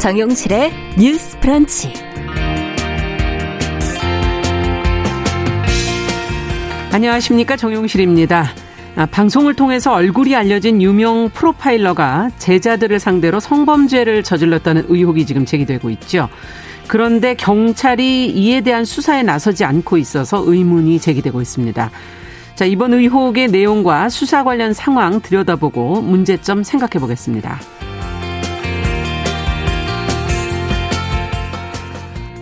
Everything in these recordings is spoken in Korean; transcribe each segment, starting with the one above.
정용실의 뉴스 프런치. 안녕하십니까. 정용실입니다. 아, 방송을 통해서 얼굴이 알려진 유명 프로파일러가 제자들을 상대로 성범죄를 저질렀다는 의혹이 지금 제기되고 있죠. 그런데 경찰이 이에 대한 수사에 나서지 않고 있어서 의문이 제기되고 있습니다. 자, 이번 의혹의 내용과 수사 관련 상황 들여다보고 문제점 생각해 보겠습니다.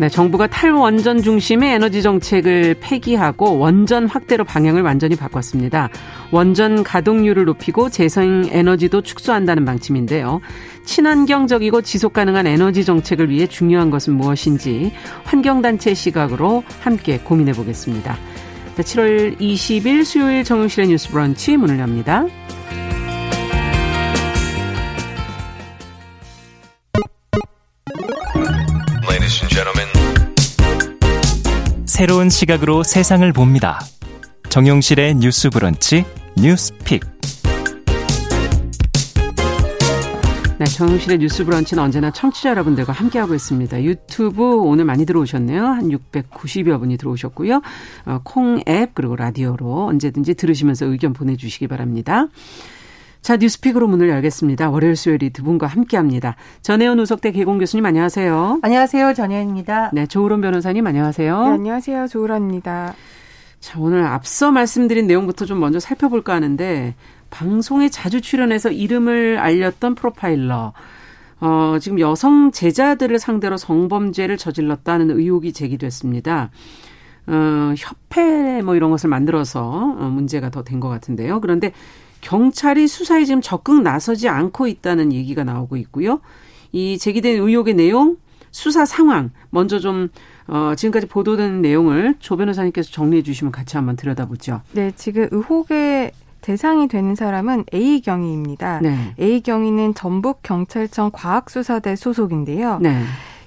네, 정부가 탈원전 중심의 에너지 정책을 폐기하고 원전 확대로 방향을 완전히 바꿨습니다. 원전 가동률을 높이고 재생 에너지도 축소한다는 방침인데요. 친환경적이고 지속 가능한 에너지 정책을 위해 중요한 것은 무엇인지 환경단체 시각으로 함께 고민해 보겠습니다. 7월 20일 수요일 정용실의 뉴스 브런치 문을 엽니다. 새로운 시각으로 세상을 봅니다. 정용실의 뉴스 브런치 뉴스픽. 네, 정용실의 뉴스 브런치는 언제나 청취자 여러분들과 함께하고 있습니다. 유튜브 오늘 많이 들어오셨네요. 한 690여 분이 들어오셨고요. 어, 콩앱 그리고 라디오로 언제든지 들으시면서 의견 보내주시기 바랍니다. 자, 뉴스픽으로 문을 열겠습니다. 월요일 수요일이 두 분과 함께합니다. 전혜원 우석대 개공 교수님 안녕하세요. 안녕하세요. 전혜원입니다. 네, 조으론 변호사님 안녕하세요. 네, 안녕하세요. 조으론입니다. 자, 오늘 앞서 말씀드린 내용부터 좀 먼저 살펴볼까 하는데 방송에 자주 출연해서 이름을 알렸던 프로파일러 어, 지금 여성 제자들을 상대로 성범죄를 저질렀다는 의혹이 제기됐습니다. 어, 협회 뭐 이런 것을 만들어서 어, 문제가 더 된 것 같은데요. 그런데 경찰이 수사에 지금 적극 나서지 않고 있다는 얘기가 나오고 있고요. 이 제기된 의혹의 내용, 수사 상황 먼저 좀 어, 지금까지 보도된 내용을 조 변호사님께서 정리해 주시면 같이 한번 들여다보죠. 네, 지금 의혹의 대상이 되는 사람은 A 경위입니다. 네. A 경위는 전북 경찰청 과학수사대 소속인데요. 네.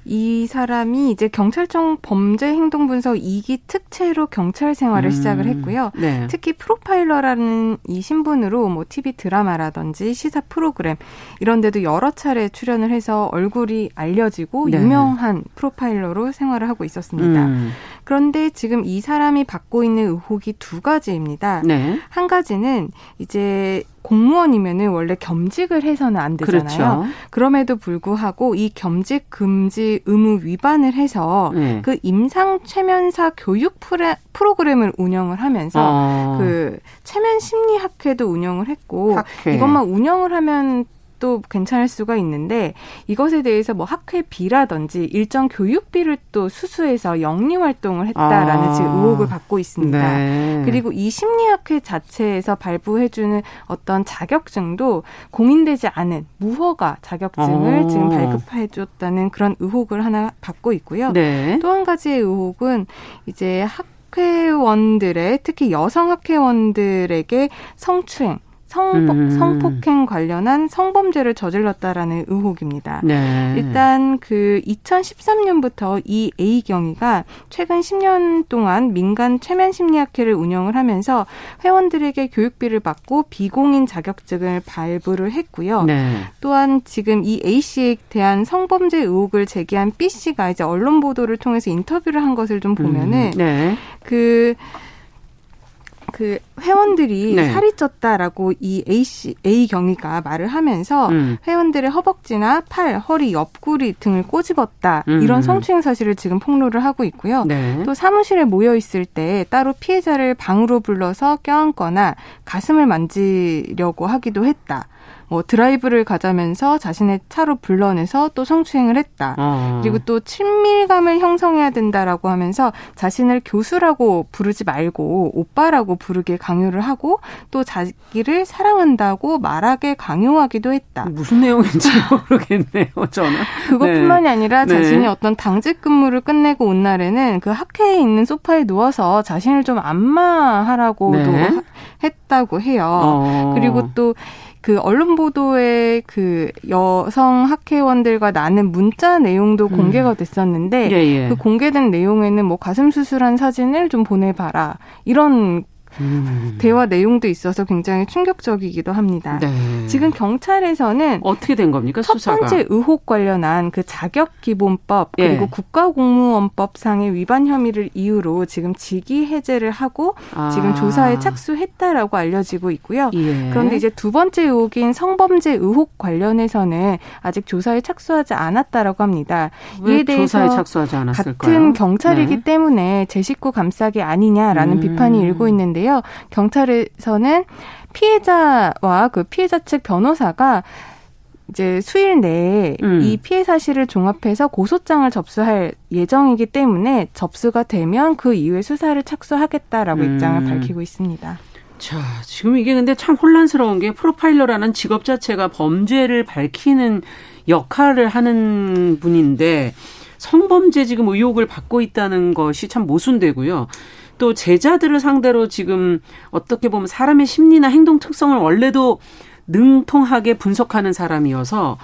이 사람이 이제 경찰청 범죄 행동 분석 2기 특채로 경찰 생활을 음. 시작을 했고요. 네. 특히 프로파일러라는 이 신분으로 뭐 TV 드라마라든지 시사 프로그램 이런 데도 여러 차례 출연을 해서 얼굴이 알려지고 네. 유명한 프로파일러로 생활을 하고 있었습니다. 음. 그런데 지금 이 사람이 받고 있는 의혹이 두 가지입니다. 네. 한 가지는 이제 공무원이면은 원래 겸직을 해서는 안 되잖아요. 그렇죠. 그럼에도 불구하고 이 겸직 금지 의무 위반을 해서 네. 그 임상 최면사 교육 프로그램을 운영을 하면서 어. 그 최면 심리 학회도 운영을 했고 학회. 이것만 운영을 하면 또 괜찮을 수가 있는데 이것에 대해서 뭐 학회비라든지 일정 교육비를 또 수수해서 영리 활동을 했다라는 아. 지금 의혹을 받고 있습니다. 네. 그리고 이 심리학회 자체에서 발부해주는 어떤 자격증도 공인되지 않은 무허가 자격증을 아. 지금 발급해줬다는 그런 의혹을 하나 받고 있고요. 네. 또한 가지의 의혹은 이제 학 학회원들의 특히 여성 학회원들에게 성추행 성폭, 음. 성폭행 관련한 성범죄를 저질렀다라는 의혹입니다. 네. 일단 그 2013년부터 이 A 경위가 최근 10년 동안 민간 최면 심리학회를 운영을 하면서 회원들에게 교육비를 받고 비공인 자격증을 발부를 했고요. 네. 또한 지금 이 A 씨에 대한 성범죄 의혹을 제기한 B 씨가 이제 언론 보도를 통해서 인터뷰를 한 것을 좀 보면은 음. 네. 그 그 회원들이 네. 살이 쪘다라고 이 A 씨 A 경위가 말을 하면서 음. 회원들의 허벅지나 팔, 허리, 옆구리 등을 꼬집었다 음. 이런 성추행 사실을 지금 폭로를 하고 있고요. 네. 또 사무실에 모여 있을 때 따로 피해자를 방으로 불러서 껴안거나 가슴을 만지려고 하기도 했다. 뭐 드라이브를 가자면서 자신의 차로 불러내서 또 성추행을 했다. 어. 그리고 또 친밀감을 형성해야 된다라고 하면서 자신을 교수라고 부르지 말고 오빠라고 부르게 강요를 하고 또 자기를 사랑한다고 말하게 강요하기도 했다. 무슨 내용인지 모르겠네요, 저는. 그것뿐만이 네. 아니라 네. 자신이 네. 어떤 당직 근무를 끝내고 온 날에는 그 학회에 있는 소파에 누워서 자신을 좀 안마하라고도 네. 했다고 해요. 어. 그리고 또 그 언론 보도에 그 여성 학회원들과 나는 문자 내용도 음. 공개가 됐었는데 예, 예. 그 공개된 내용에는 뭐 가슴 수술한 사진을 좀 보내봐라 이런 음. 대화 내용도 있어서 굉장히 충격적이기도 합니다. 네. 지금 경찰에서는 어떻게 된 겁니까? 첫 수사가? 번째 의혹 관련한 그 자격기본법 그리고 예. 국가공무원법상의 위반 혐의를 이유로 지금 직위 해제를 하고 아. 지금 조사에 착수했다라고 알려지고 있고요. 예. 그런데 이제 두 번째 의혹인 성범죄 의혹 관련해서는 아직 조사에 착수하지 않았다라고 합니다. 이에 대해서 조사에 착수하지 않았을까요? 같은 경찰이기 네. 때문에 제 식구 감싸기 아니냐라는 음. 비판이 일고 있는데 요. 경찰에서는 피해자와 그 피해자 측 변호사가 이제 수일 내에 음. 이 피해 사실을 종합해서 고소장을 접수할 예정이기 때문에 접수가 되면 그 이후에 수사를 착수하겠다라고 음. 입장을 밝히고 있습니다. 자, 지금 이게 근데 참 혼란스러운 게 프로파일러라는 직업 자체가 범죄를 밝히는 역할을 하는 분인데 성범죄 지금 의혹을 받고 있다는 것이 참 모순되고요. 또 제자들을 상대로 지금 어떻게 보면 사람의 심리나 행동 특성을 원래도 능통하게 분석하는 사람이어서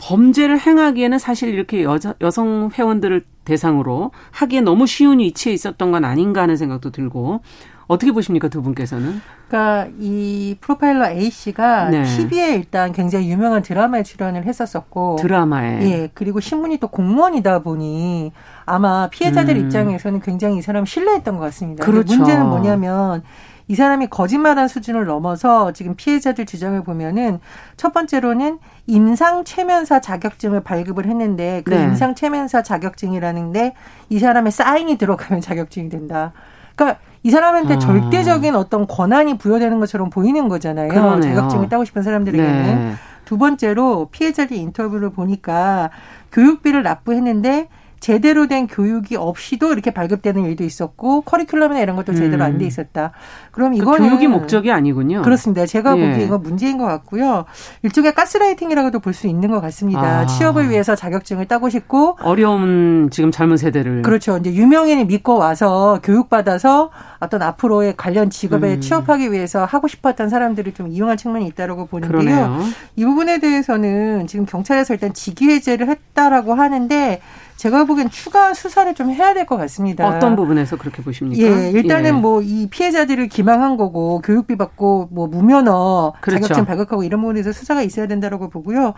범죄를 행하기에는 사실 이렇게 여자, 여성 회원들을 대상으로 하기에 너무 쉬운 위치에 있었던 건 아닌가 하는 생각도 들고 어떻게 보십니까 두 분께서는? 그러니까 이 프로파일러 A 씨가 네. TV에 일단 굉장히 유명한 드라마에 출연을 했었었고 드라마에 예 그리고 신분이 또 공무원이다 보니 아마 피해자들 음. 입장에서는 굉장히 이 사람 신뢰했던 것 같습니다. 그렇죠. 문제는 뭐냐면 이 사람이 거짓말한 수준을 넘어서 지금 피해자들 주장을 보면은 첫 번째로는 임상 체면사 자격증을 발급을 했는데 그 네. 임상 체면사 자격증이라는데 이 사람의 사인이 들어가면 자격증이 된다. 그러니까 이 사람한테 아. 절대적인 어떤 권한이 부여되는 것처럼 보이는 거잖아요. 그러네요. 자격증을 따고 싶은 사람들에게는. 네. 두 번째로 피해자들 인터뷰를 보니까 교육비를 납부했는데 제대로 된 교육이 없이도 이렇게 발급되는 일도 있었고 커리큘럼이나 이런 것도 제대로 안돼 음. 있었다. 그럼 그 이거는 교육이 목적이 아니군요. 그렇습니다. 제가 예. 보기에 이건 문제인 것 같고요. 일종의 가스라이팅이라고도 볼 수 있는 것 같습니다. 아. 취업을 위해서 자격증을 따고 싶고 어려운 지금 젊은 세대를 그렇죠. 이제 유명인을 믿고 와서 교육받아서 어떤 앞으로의 관련 직업에 음. 취업하기 위해서 하고 싶었던 사람들을 좀 이용한 측면이 있다라고 보는데요. 그러네요. 이 부분에 대해서는 지금 경찰에서 일단 직위 해제를 했다라고 하는데 제가 보기엔 추가 수사를 좀 해야 될 것 같습니다. 어떤 부분에서 그렇게 보십니까? 예, 일단은 예. 뭐이 피해자들을 기망한 거고 교육비 받고 뭐 무면허 그렇죠. 자격증 발급하고 이런 부분에서 수사가 있어야 된다라고 보고요.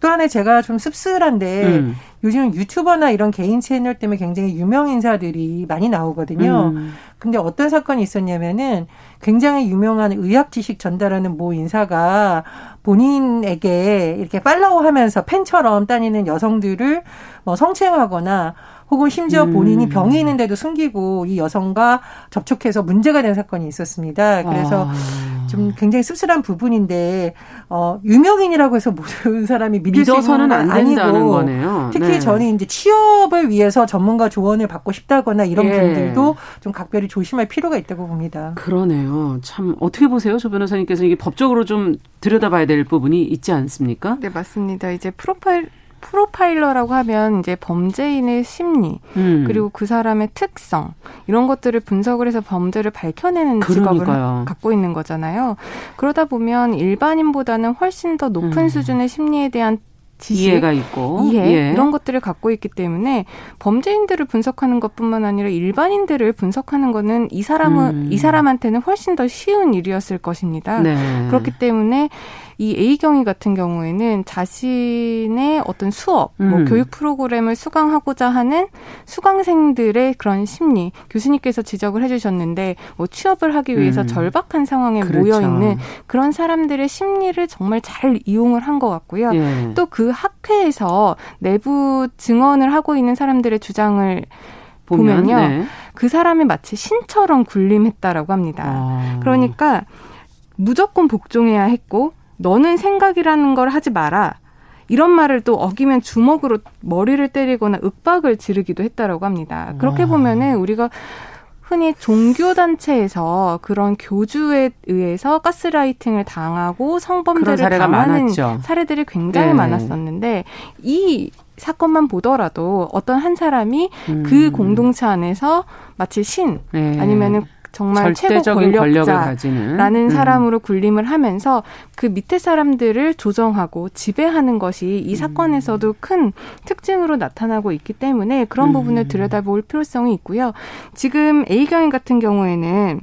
또 하나 제가 좀 씁쓸한데 음. 요즘 유튜버나 이런 개인 채널 때문에 굉장히 유명 인사들이 많이 나오거든요. 음. 근데 어떤 사건이 있었냐면은 굉장히 유명한 의학 지식 전달하는 모 인사가 본인에게 이렇게 팔로우 하면서 팬처럼 다니는 여성들을 뭐 성추행하거나 혹은 심지어 본인이 음. 병이 있는데도 숨기고 이 여성과 접촉해서 문제가 된 사건이 있었습니다. 그래서 아. 좀 굉장히 씁쓸한 부분인데 어 유명인이라고 해서 모든 사람이 믿을 수 있는 건 아니고 거네요. 특히 네. 저는 이제 취업을 위해서 전문가 조언을 받고 싶다거나 이런 예. 분들도 좀 각별히 조심할 필요가 있다고 봅니다. 그러네요. 참 어떻게 보세요, 조 변호사님께서 이게 법적으로 좀 들여다봐야 될 부분이 있지 않습니까? 네 맞습니다. 이제 프로파일 프로파일러라고 하면 이제 범죄인의 심리 음. 그리고 그 사람의 특성 이런 것들을 분석을 해서 범죄를 밝혀내는 그러니까요. 직업을 갖고 있는 거잖아요. 그러다 보면 일반인보다는 훨씬 더 높은 음. 수준의 심리에 대한 지식, 이해가 있고 이해 예. 이런 것들을 갖고 있기 때문에 범죄인들을 분석하는 것뿐만 아니라 일반인들을 분석하는 거는 이 사람은 음. 이 사람한테는 훨씬 더 쉬운 일이었을 것입니다. 네. 그렇기 때문에 이 A 경위 같은 경우에는 자신의 어떤 수업, 뭐 음. 뭐 교육 프로그램을 수강하고자 하는 수강생들의 그런 심리 교수님께서 지적을 해주셨는데 뭐 취업을 하기 위해서 음. 절박한 상황에 그렇죠. 모여 있는 그런 사람들의 심리를 정말 잘 이용을 한 것 같고요. 예. 또그 학회에서 내부 증언을 하고 있는 사람들의 주장을 보면, 보면요, 네. 그 사람이 마치 신처럼 군림했다라고 합니다. 아. 그러니까 무조건 복종해야 했고 너는 생각이라는 걸 하지 마라. 이런 말을 또 어기면 주먹으로 머리를 때리거나 윽박을 지르기도 했다라고 합니다. 그렇게 아. 보면은 우리가 흔히 종교단체에서 그런 교주에 의해서 가스라이팅을 당하고 성범죄를 당하는 많았죠. 사례들이 굉장히 네. 많았었는데 이 사건만 보더라도 어떤 한 사람이 음. 그 공동체 안에서 마치 신 네. 아니면은 정말 최고 권력자라는 음. 사람으로 군림을 하면서 그 밑에 사람들을 조정하고 지배하는 것이 이 음. 사건에서도 큰 특징으로 나타나고 있기 때문에 그런 음. 부분을 들여다볼 필요성이 있고요. 지금 A 경인 같은 경우에는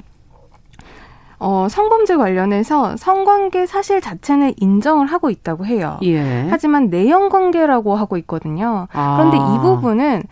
어, 성범죄 관련해서 성관계 사실 자체는 인정을 하고 있다고 해요. 예. 하지만 내연 관계라고 하고 있거든요. 아. 그런데 이 부분은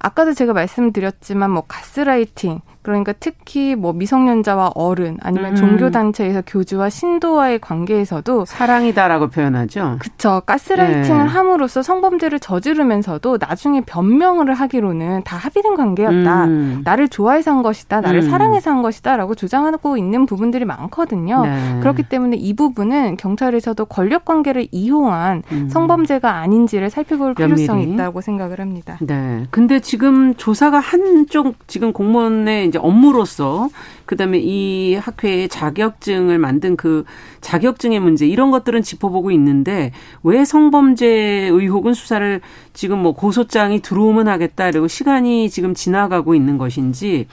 아까도 제가 말씀드렸지만 뭐 가스라이팅 그러니까 특히 뭐 미성년자와 어른 아니면 음. 종교 단체에서 교주와 신도와의 관계에서도 사랑이다라고 표현하죠. 그쵸. 가스라이팅을 네. 함으로써 성범죄를 저지르면서도 나중에 변명을 하기로는 다 합의된 관계였다. 음. 나를 좋아해서 한 것이다. 나를 음. 사랑해서 한 것이다라고 주장하고 있는 부분들이 많거든요. 네. 그렇기 때문에 이 부분은 경찰에서도 권력 관계를 이용한 음. 성범죄가 아닌지를 살펴볼 필요성이 있다고 생각을 합니다. 네. 근데 지금 조사가 한쪽 지금 공무원의 이제 업무로서 그다음에 이 학회의 자격증을 만든 그 자격증의 문제 이런 것들은 짚어보고 있는데 왜 성범죄 의혹은 수사를 지금 뭐 고소장이 들어오면 하겠다 그리고 시간이 지금 지나가고 있는 것인지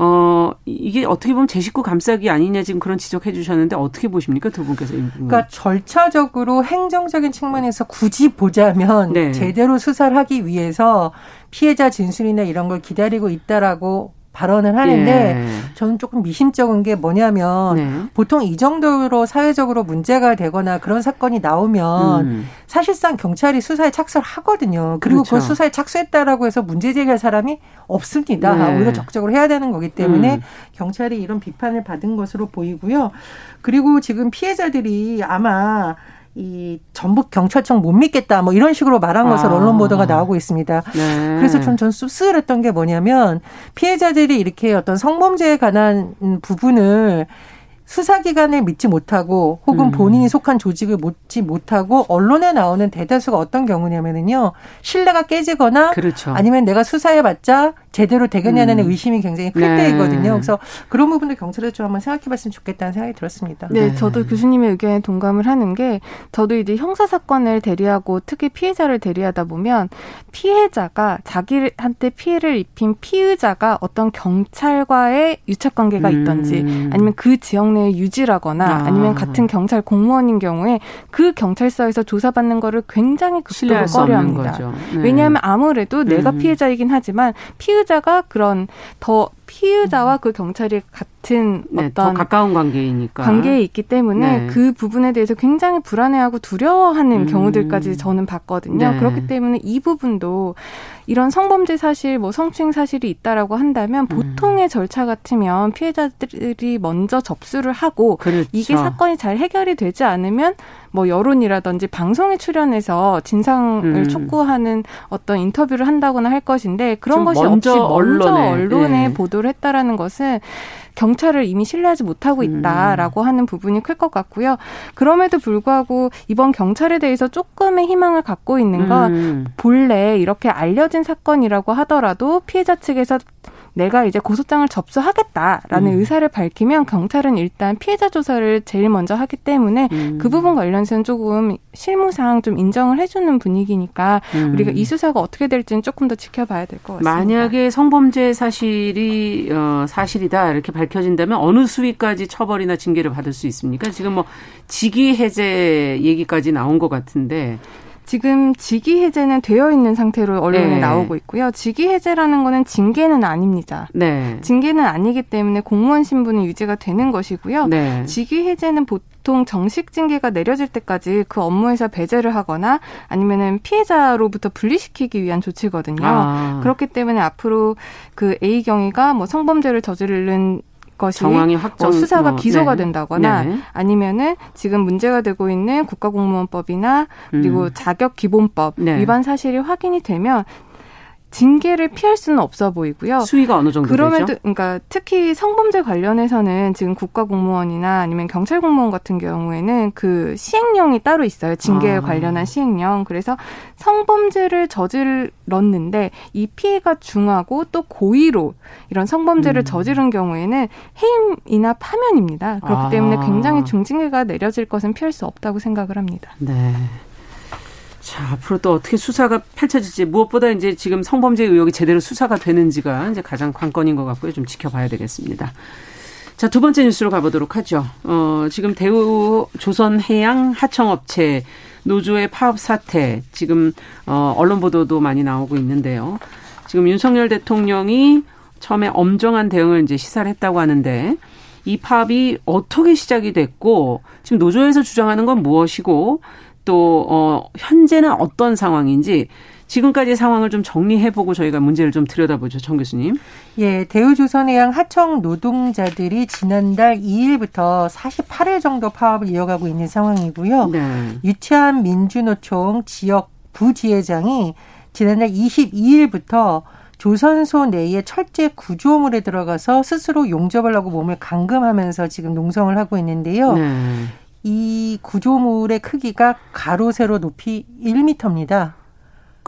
어, 이게 어떻게 보면 제 식구 감싸기 아니냐 지금 그런 지적해 주셨는데 어떻게 보십니까 두 분께서? 그러니까 절차적으로 행정적인 측면에서 굳이 보자면 네. 제대로 수사를 하기 위해서 피해자 진술이나 이런 걸 기다리고 있다라고 발언을 하는데 예. 저는 조금 미심쩍은 게 뭐냐면 네. 보통 이 정도로 사회적으로 문제가 되거나 그런 사건이 나오면 음. 사실상 경찰이 수사에 착수를 하거든요. 그리고 그 그렇죠. 그 수사에 착수했다라고 해서 문제 제기할 사람이 없습니다. 네. 오히려 적극적으로 해야 되는 거기 때문에 음. 경찰이 이런 비판을 받은 것으로 보이고요. 그리고 지금 피해자들이 아마 이 전북 경찰청 못 믿겠다 뭐 이런 식으로 말한 것을 아. 언론 보도가 나오고 있습니다. 네. 그래서 좀 전 씁쓸했던 게 뭐냐면 피해자들이 이렇게 어떤 성범죄에 관한 부분을 수사기관을 믿지 못하고 혹은 음. 본인이 속한 조직을 믿지 못하고 언론에 나오는 대다수가 어떤 경우냐면은요 신뢰가 깨지거나 그렇죠. 아니면 내가 수사해봤자 제대로 되겠냐는 음. 의심이 굉장히 클 네. 때이거든요. 그래서 그런 부분도 경찰에서 좀 한번 생각해봤으면 좋겠다는 생각이 들었습니다. 네, 네, 저도 교수님의 의견에 동감을 하는 게 저도 이제 형사 사건을 대리하고 특히 피해자를 대리하다 보면 피해자가 자기한테 피해를 입힌 피의자가 어떤 경찰과의 유착 관계가 있던지 음. 아니면 그 지역 내 유지라거나 아. 니면 같은 경찰 공무원인 경우에 그 경찰서에서 조사받는 거를 굉장히 극도로 꺼려합니다. 네. 왜냐하면 아무래도 내가 음. 피해자이긴 하지만 피의자가 그런 더 피의자와 그 경찰이 같은 네, 어떤 가까운 관계이니까 관계에 있기 때문에 네. 그 부분에 대해서 굉장히 불안해하고 두려워하는 음. 경우들까지 저는 봤거든요. 네. 그렇기 때문에 이 부분도 이런 성범죄 사실, 뭐 성추행 사실이 있다라고 한다면 음. 보통의 음. 절차 같으면 피해자들이 먼저 접수를 하고 그렇죠. 이게 사건이 잘 해결이 되지 않으면 뭐 여론이라든지 방송에 출연해서 진상을 음. 촉구하는 어떤 인터뷰를 한다거나 할 것인데 그런 것이 없이 먼저 언론에, 언론에 네. 보도 를 했다라는 것은 경찰을 이미 신뢰하지 못하고 음. 있다라고 음. 하는 부분이 클 것 같고요. 그럼에도 불구하고 이번 경찰에 대해서 조금의 희망을 갖고 있는 건 음. 본래 이렇게 알려진 사건이라고 하더라도 피해자 측에서 내가 이제 고소장을 접수하겠다라는 음. 의사를 밝히면 경찰은 일단 피해자 조사를 제일 먼저 하기 때문에 음. 그 부분 관련해서는 조금 실무상 좀 인정을 해주는 분위기니까 음. 우리가 이 수사가 어떻게 될지는 조금 더 지켜봐야 될 것 같습니다. 만약에 성범죄 사실이 어, 사실이다 이렇게 밝혀진다면 어느 수위까지 처벌이나 징계를 받을 수 있습니까? 지금 뭐 직위 해제 얘기까지 나온 것 같은데 지금 직위 해제는 되어 있는 상태로 언론에 네. 나오고 있고요. 직위 해제라는 거는 징계는 아닙니다. 네. 징계는 아니기 때문에 공무원 신분은 유지가 되는 것이고요. 네. 직위 해제는 보통 정식 징계가 내려질 때까지 그 업무에서 배제를 하거나 아니면은 피해자로부터 분리시키기 위한 조치거든요. 아. 그렇기 때문에 앞으로 그 A 경위가 뭐 성범죄를 저지른 것이 정황이 확정, 뭐 수사가 어, 기소가 네. 된다거나 네. 아니면은 지금 문제가 되고 있는 국가공무원법이나 그리고 음. 자격 기본법 네. 위반 사실이 확인이 되면 징계를 피할 수는 없어 보이고요. 수위가 어느 정도 그럼에도 되죠? 그러니까 특히 성범죄 관련해서는 지금 국가 공무원이나 아니면 경찰 공무원 같은 경우에는 그 시행령이 따로 있어요. 징계에 아. 관련한 시행령. 그래서 성범죄를 저질렀는데 이 피해가 중하고 또 고의로 이런 성범죄를 음. 저지른 경우에는 해임이나 파면입니다. 그렇기 아. 때문에 굉장히 중징계가 내려질 것은 피할 수 없다고 생각을 합니다. 네. 자, 앞으로 또 어떻게 수사가 펼쳐질지 무엇보다 이제 지금 성범죄 의혹이 제대로 수사가 되는지가 이제 가장 관건인 것 같고요. 좀 지켜봐야 되겠습니다. 자, 두 번째 뉴스로 가보도록 하죠. 어, 지금 대우 조선해양 하청업체 노조의 파업 사태 지금 어, 언론 보도도 많이 나오고 있는데요. 지금 윤석열 대통령이 처음에 엄정한 대응을 이제 시사를 했다고 하는데 이 파업이 어떻게 시작이 됐고 지금 노조에서 주장하는 건 무엇이고 또 어, 현재는 어떤 상황인지 지금까지의 상황을 좀 정리해보고 저희가 문제를 좀 들여다보죠, 정 교수님. 예, 대우조선해양 하청 노동자들이 지난달 2일부터 48일 정도 파업을 이어가고 있는 상황이고요. 네. 유치한 민주노총 지역 부지회장이 지난달 22일부터 조선소 내의 철제 구조물에 들어가서 스스로 용접을 하고 몸을 감금하면서 지금 농성을 하고 있는데요. 네. 이 구조물의 크기가 가로 세로 높이 1미터입니다.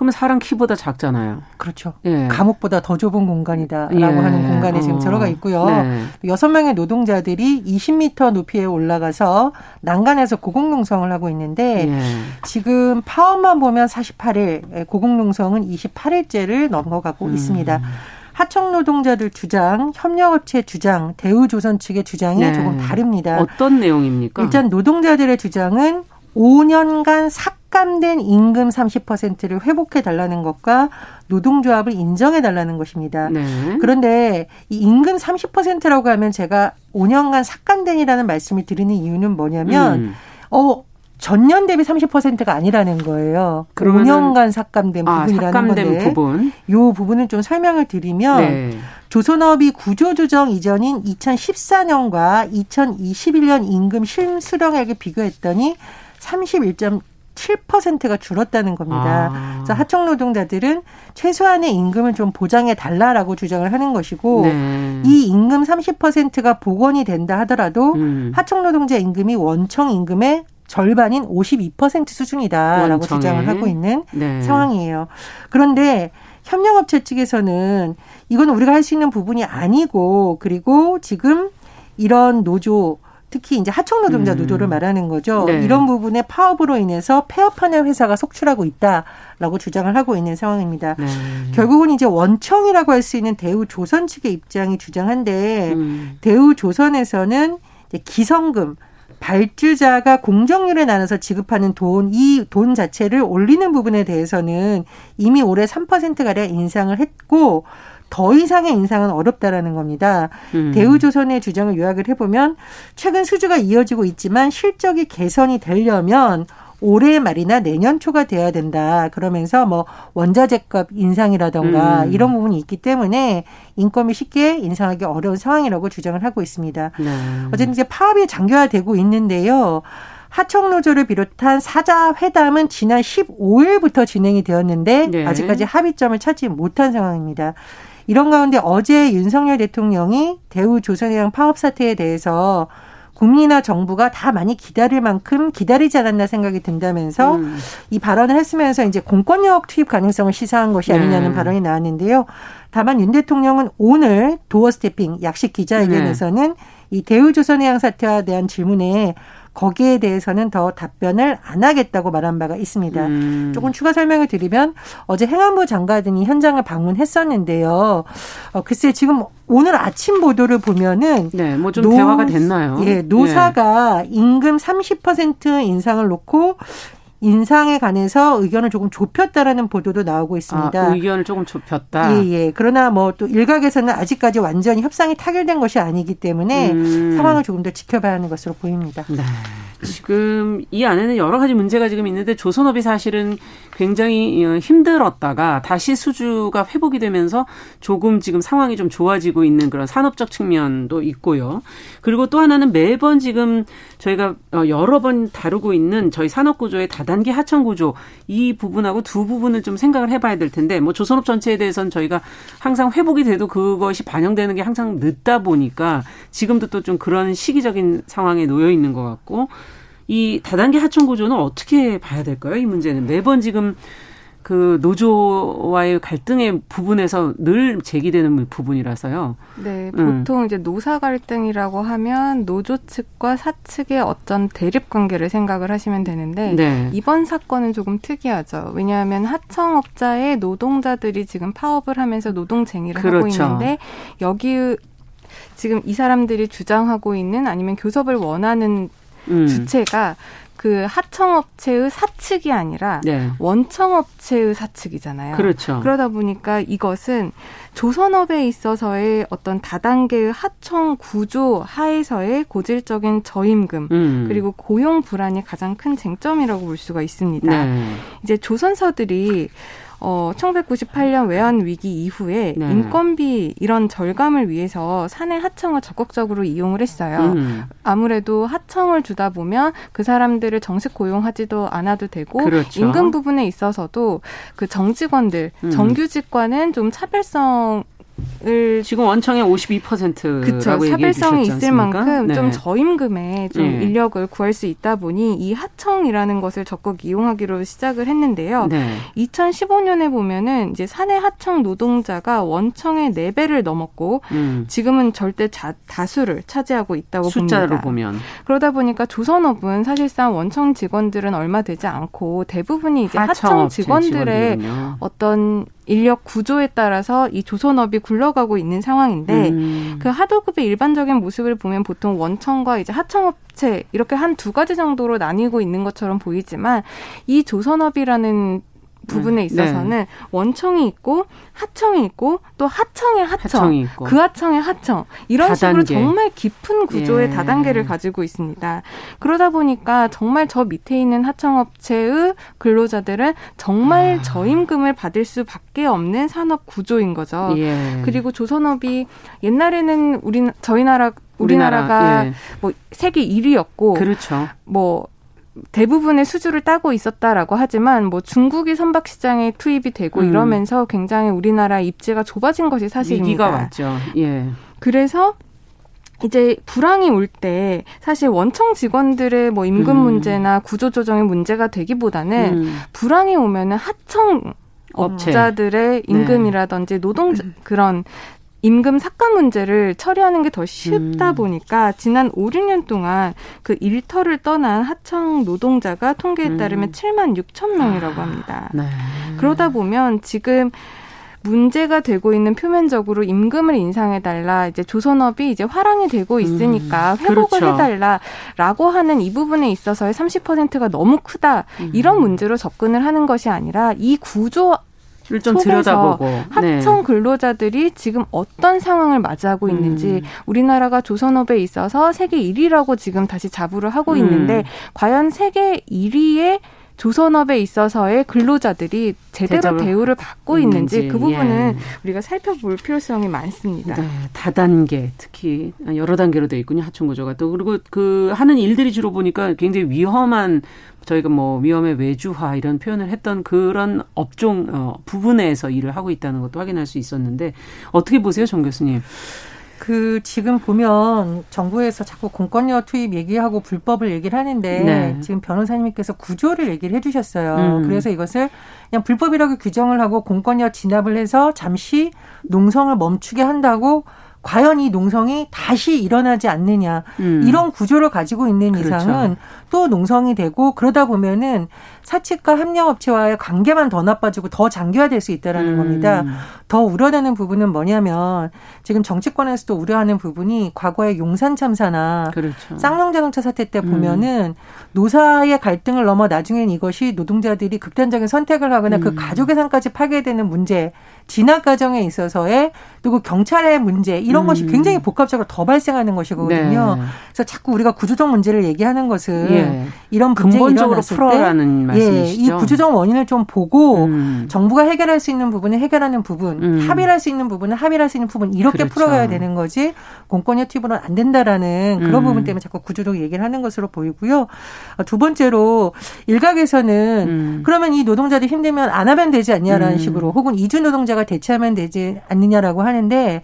그러면 사람 키보다 작잖아요. 그렇죠. 예. 감옥보다 더 좁은 공간이다라고 예. 하는 공간에 어. 지금 들어가 있고요. 네. 여섯 네. 명의 노동자들이 20m 높이에 올라가서 난간에서 고공농성을 하고 있는데 예. 지금 파업만 보면 48일, 고공농성은 28일째를 넘어가고 음. 있습니다. 하청 노동자들 주장, 협력업체 주장, 대우조선 측의 주장이 네. 조금 다릅니다. 어떤 내용입니까? 일단 노동자들의 주장은 5년간 삭감된 임금 30%를 회복해 달라는 것과 노동조합을 인정해 달라는 것입니다. 네. 그런데 이 임금 30%라고 하면 제가 5년간 삭감된이라는 말씀을 드리는 이유는 뭐냐면 음. 어 전년 대비 30%가 아니라는 거예요. 그러면 5년간 삭감된 아, 부분이라는 삭감된 건데 부분. 요 부분은 좀 설명을 드리면 네. 조선업이 구조조정 이전인 2014년과 2021년 임금 실수령액을 비교했더니 31.7%가 줄었다는 겁니다. 아. 그래서 하청 노동자들은 최소한의 임금을 좀 보장해 달라라고 주장을 하는 것이고 네. 이 임금 30%가 복원이 된다 하더라도 음. 하청 노동자 임금이 원청 임금의 절반인 52% 수준이다라고 원청에. 주장을 하고 있는 네. 상황이에요. 그런데 협력업체 측에서는 이건 우리가 할 수 있는 부분이 아니고 그리고 지금 이런 노조 특히 이제 하청 노동자 음. 노조를 말하는 거죠. 네. 이런 부분에 파업으로 인해서 폐업하는 회사가 속출하고 있다라고 주장을 하고 있는 상황입니다. 네. 결국은 이제 원청이라고 할 수 있는 대우 조선 측의 입장이 주장한데 음. 대우 조선에서는 기성금 발주자가 공정률에 나눠서 지급하는 돈, 이 돈 자체를 올리는 부분에 대해서는 이미 올해 3%가량 인상을 했고, 더 이상의 인상은 어렵다라는 겁니다. 음. 대우조선의 주장을 요약을 해보면 최근 수주가 이어지고 있지만 실적이 개선이 되려면 올해 말이나 내년 초가 돼야 된다. 그러면서 뭐 원자재값 인상이라던가 음. 이런 부분이 있기 때문에 인건비 쉽게 인상하기 어려운 상황이라고 주장을 하고 있습니다. 네. 어쨌든 이제 파업이 장기화되고 있는데요. 하청노조를 비롯한 사자 회담은 지난 15일부터 진행이 되었는데 네. 아직까지 합의점을 찾지 못한 상황입니다. 이런 가운데 어제 윤석열 대통령이 대우 조선해양 파업 사태에 대해서 국민이나 정부가 다 많이 기다릴 만큼 기다리지 않았나 생각이 든다면서 음. 이 발언을 했으면서 이제 공권력 투입 가능성을 시사한 것이 아니냐는 네. 발언이 나왔는데요. 다만 윤 대통령은 오늘 도어 스태핑 약식 기자회견에서는 네. 이 대우조선해양 사태와 대한 질문에 거기에 대해서는 더 답변을 안 하겠다고 말한 바가 있습니다. 음. 조금 추가 설명을 드리면 어제 행안부 장관이 현장을 방문했었는데요. 어, 글쎄 지금 오늘 아침 보도를 보면은 네, 뭐좀 대화가 됐나요? 예, 노사가 네. 임금 30% 인상을 놓고 인상에 관해서 의견을 조금 좁혔다라는 보도도 나오고 있습니다. 아, 의견을 조금 좁혔다. 예, 예. 그러나 뭐 또 일각에서는 아직까지 완전히 협상이 타결된 것이 아니기 때문에 음. 상황을 조금 더 지켜봐야 하는 것으로 보입니다. 네. 지금 이 안에는 여러 가지 문제가 지금 있는데 조선업이 사실은 굉장히 어, 힘들었다가 다시 수주가 회복이 되면서 조금 지금 상황이 좀 좋아지고 있는 그런 산업적 측면도 있고요. 그리고 또 하나는 매번 지금 저희가 어, 여러 번 다루고 있는 저희 산업 구조의 다단계 하청 구조 이 부분하고 두 부분을 좀 생각을 해봐야 될 텐데 뭐 조선업 전체에 대해서는 저희가 항상 회복이 돼도 그것이 반영되는 게 항상 늦다 보니까 지금도 또 좀 그런 시기적인 상황에 놓여 있는 것 같고 이 다단계 하청 구조는 어떻게 봐야 될까요? 이 문제는 매번 지금 그 노조와의 갈등의 부분에서 늘 제기되는 부분이라서요. 네, 음. 보통 음. 이제 노사 갈등이라고 하면 노조 측과 사측의 어떤 대립 관계를 생각을 하시면 되는데 네. 이번 사건은 조금 특이하죠. 왜냐하면 하청업자의 노동자들이 지금 파업을 하면서 노동쟁의를 그렇죠. 하고 있는데 여기 지금 이 사람들이 주장하고 있는 아니면 교섭을 원하는 음. 주체가 그 하청업체의 사측이 아니라 네. 원청업체의 사측이잖아요. 그렇죠. 그러다 보니까 이것은 조선업에 있어서의 어떤 다단계의 하청 구조 하에서의 고질적인 저임금 음. 그리고 고용 불안이 가장 큰 쟁점이라고 볼 수가 있습니다. 네. 이제 조선사들이 어 1998년 외환 위기 이후에 네. 인건비 이런 절감을 위해서 사내 하청을 적극적으로 이용을 했어요. 음. 아무래도 하청을 주다 보면 그 사람들을 정식 고용하지도 않아도 되고 그렇죠. 임금 부분에 있어서도 그 정직원들 음. 정규직과는 좀 차별성 을 지금 원청의 52%라고 그쵸, 사별성이 있을 만큼 네. 좀 저임금에 좀 네. 인력을 구할 수 있다 보니 이 하청이라는 것을 적극 이용하기로 시작을 했는데요. 네. 2015년에 보면은 이제 사내 하청 노동자가 원청의 4배를 넘었고 음. 지금은 절대 자, 다수를 차지하고 있다고 숫자로 봅니다. 보면 그러다 보니까 조선업은 사실상 원청 직원들은 얼마 되지 않고 대부분이 이제 하청 직원들의 직원들이군요. 어떤 인력 구조에 따라서 이 조선업이 굴러가고 있는 상황인데 음. 그 하도급의 일반적인 모습을 보면 보통 원청과 이제 하청업체 이렇게 한 두 가지 정도로 나뉘고 있는 것처럼 보이지만 이 조선업이라는 부분에 음. 있어서는 네. 원청이 있고 하청이 있고 또 하청의 하청, 그 하청의 하청 이런 다단계. 식으로 정말 깊은 구조의 예. 다단계를 가지고 있습니다. 그러다 보니까 정말 저 밑에 있는 하청업체의 근로자들은 정말 아. 저임금을 받을 수밖에 없는 산업 구조인 거죠. 예. 그리고 조선업이 옛날에는 우리 저희 나라 우리나라가 우리나라, 예. 뭐 세계 1위였고 그렇죠. 뭐 대부분의 수주를 따고 있었다라고 하지만 뭐 중국이 선박 시장에 투입이 되고 음. 이러면서 굉장히 우리나라 입지가 좁아진 것이 사실입니다. 위기가 왔죠. 예. 그래서 이제 불황이 올 때 사실 원청 직원들의 뭐 임금 음. 문제나 구조 조정의 문제가 되기보다는 음. 불황이 오면은 하청 업자들의 임금이라든지 노동 그런 임금 삭감 문제를 처리하는 게 더 쉽다 음. 보니까 지난 5, 6년 동안 그 일터를 떠난 하청 노동자가 통계에 음. 따르면 음. 7만 6천 명이라고 합니다. 네. 그러다 보면 지금 문제가 되고 있는 표면적으로 임금을 인상해 달라. 이제 조선업이 이제 화랑이 되고 있으니까 음, 회복을 그렇죠. 해달라라고 하는 이 부분에 있어서의 30%가 너무 크다. 음. 이런 문제로 접근을 하는 것이 아니라 이 구조 좀 들여다보고 하청 네. 근로자들이 지금 어떤 상황을 맞이하고 음. 있는지 우리나라가 조선업에 있어서 세계 1위라고 지금 다시 자부를 하고 음. 있는데 과연 세계 1위의 조선업에 있어서의 근로자들이 제대로 대우를 받고 있는지, 있는지 그 부분은 예. 우리가 살펴볼 필요성이 많습니다. 네, 다단계 특히 여러 단계로 되어 있군요 하청 구조가 또 그리고 그 하는 일들이 주로 보니까 굉장히 위험한 저희가 뭐 위험의 외주화 이런 표현을 했던 그런 업종 어, 부분에서 일을 하고 있다는 것도 확인할 수 있었는데 어떻게 보세요, 정 교수님? 그 지금 보면 정부에서 자꾸 공권력 투입 얘기하고 불법을 얘기를 하는데 네. 지금 변호사님께서 구조를 얘기를 해주셨어요. 음. 그래서 이것을 그냥 불법이라고 규정을 하고 공권력 진압을 해서 잠시 농성을 멈추게 한다고 과연 이 농성이 다시 일어나지 않느냐 음. 이런 구조를 가지고 있는 그렇죠. 이상은 또 농성이 되고 그러다 보면은 사측과 협력업체와의 관계만 더 나빠지고 더 장기화될 수 있다라는 음. 겁니다. 더 우려되는 부분은 뭐냐면 지금 정치권에서도 우려하는 부분이 과거의 용산 참사나 그렇죠. 쌍용 자동차 사태 때 보면은 음. 노사의 갈등을 넘어 나중엔 이것이 노동자들이 극단적인 선택을 하거나 그 음. 그 가족의 삶까지 파괴되는 문제 진압 과정에 있어서의 그리고 경찰의 문제 이런 음. 것이 굉장히 복합적으로 더 발생하는 것이거든요. 네. 그래서 자꾸 우리가 구조적 문제를 얘기하는 것은 예. 이런 근본적으로 풀어라는 말씀이시죠. 예, 이 구조적 원인을 좀 보고 음. 정부가 해결할 수 있는 부분은 해결하는 부분, 음. 합의할 수 있는 부분은 합의할 수 있는 부분 이렇게 그렇죠. 풀어가야 되는 거지 공권력 팁으로는 안 된다라는 그런 음. 부분 때문에 자꾸 구조적 얘기를 하는 것으로 보이고요. 두 번째로 일각에서는 음. 그러면 이 노동자들 힘들면 안 하면 되지 않냐라는 음. 식으로 혹은 이주 노동자 가 대체하면 되지 않느냐라고 하는데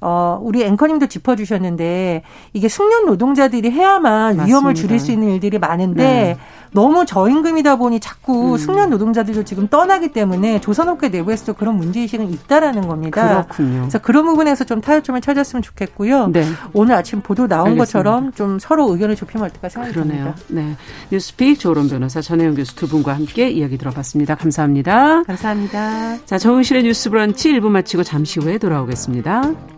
어, 우리 앵커님도 짚어주셨는데 이게 숙련 노동자들이 해야만 맞습니다. 위험을 줄일 수 있는 일들이 많은데 네. 너무 저임금이다 보니 자꾸 음. 숙련 노동자들도 지금 떠나기 때문에 조선업계 내부에서도 그런 문제의식은 있다라는 겁니다. 그렇군요. 그래서 그런 부분에서 좀 타협점을 찾았으면 좋겠고요. 네. 오늘 아침 보도 나온 알겠습니다. 것처럼 좀 서로 의견을 좁히면 어떨까 생각이 그러네요. 듭니다. 네. 뉴스픽 조론 변호사 전혜영 교수 두 분과 함께 이야기 들어봤습니다. 감사합니다. 감사합니다. 자, 정은실의 뉴스 브런치 1부 마치고 잠시 후에 돌아오겠습니다.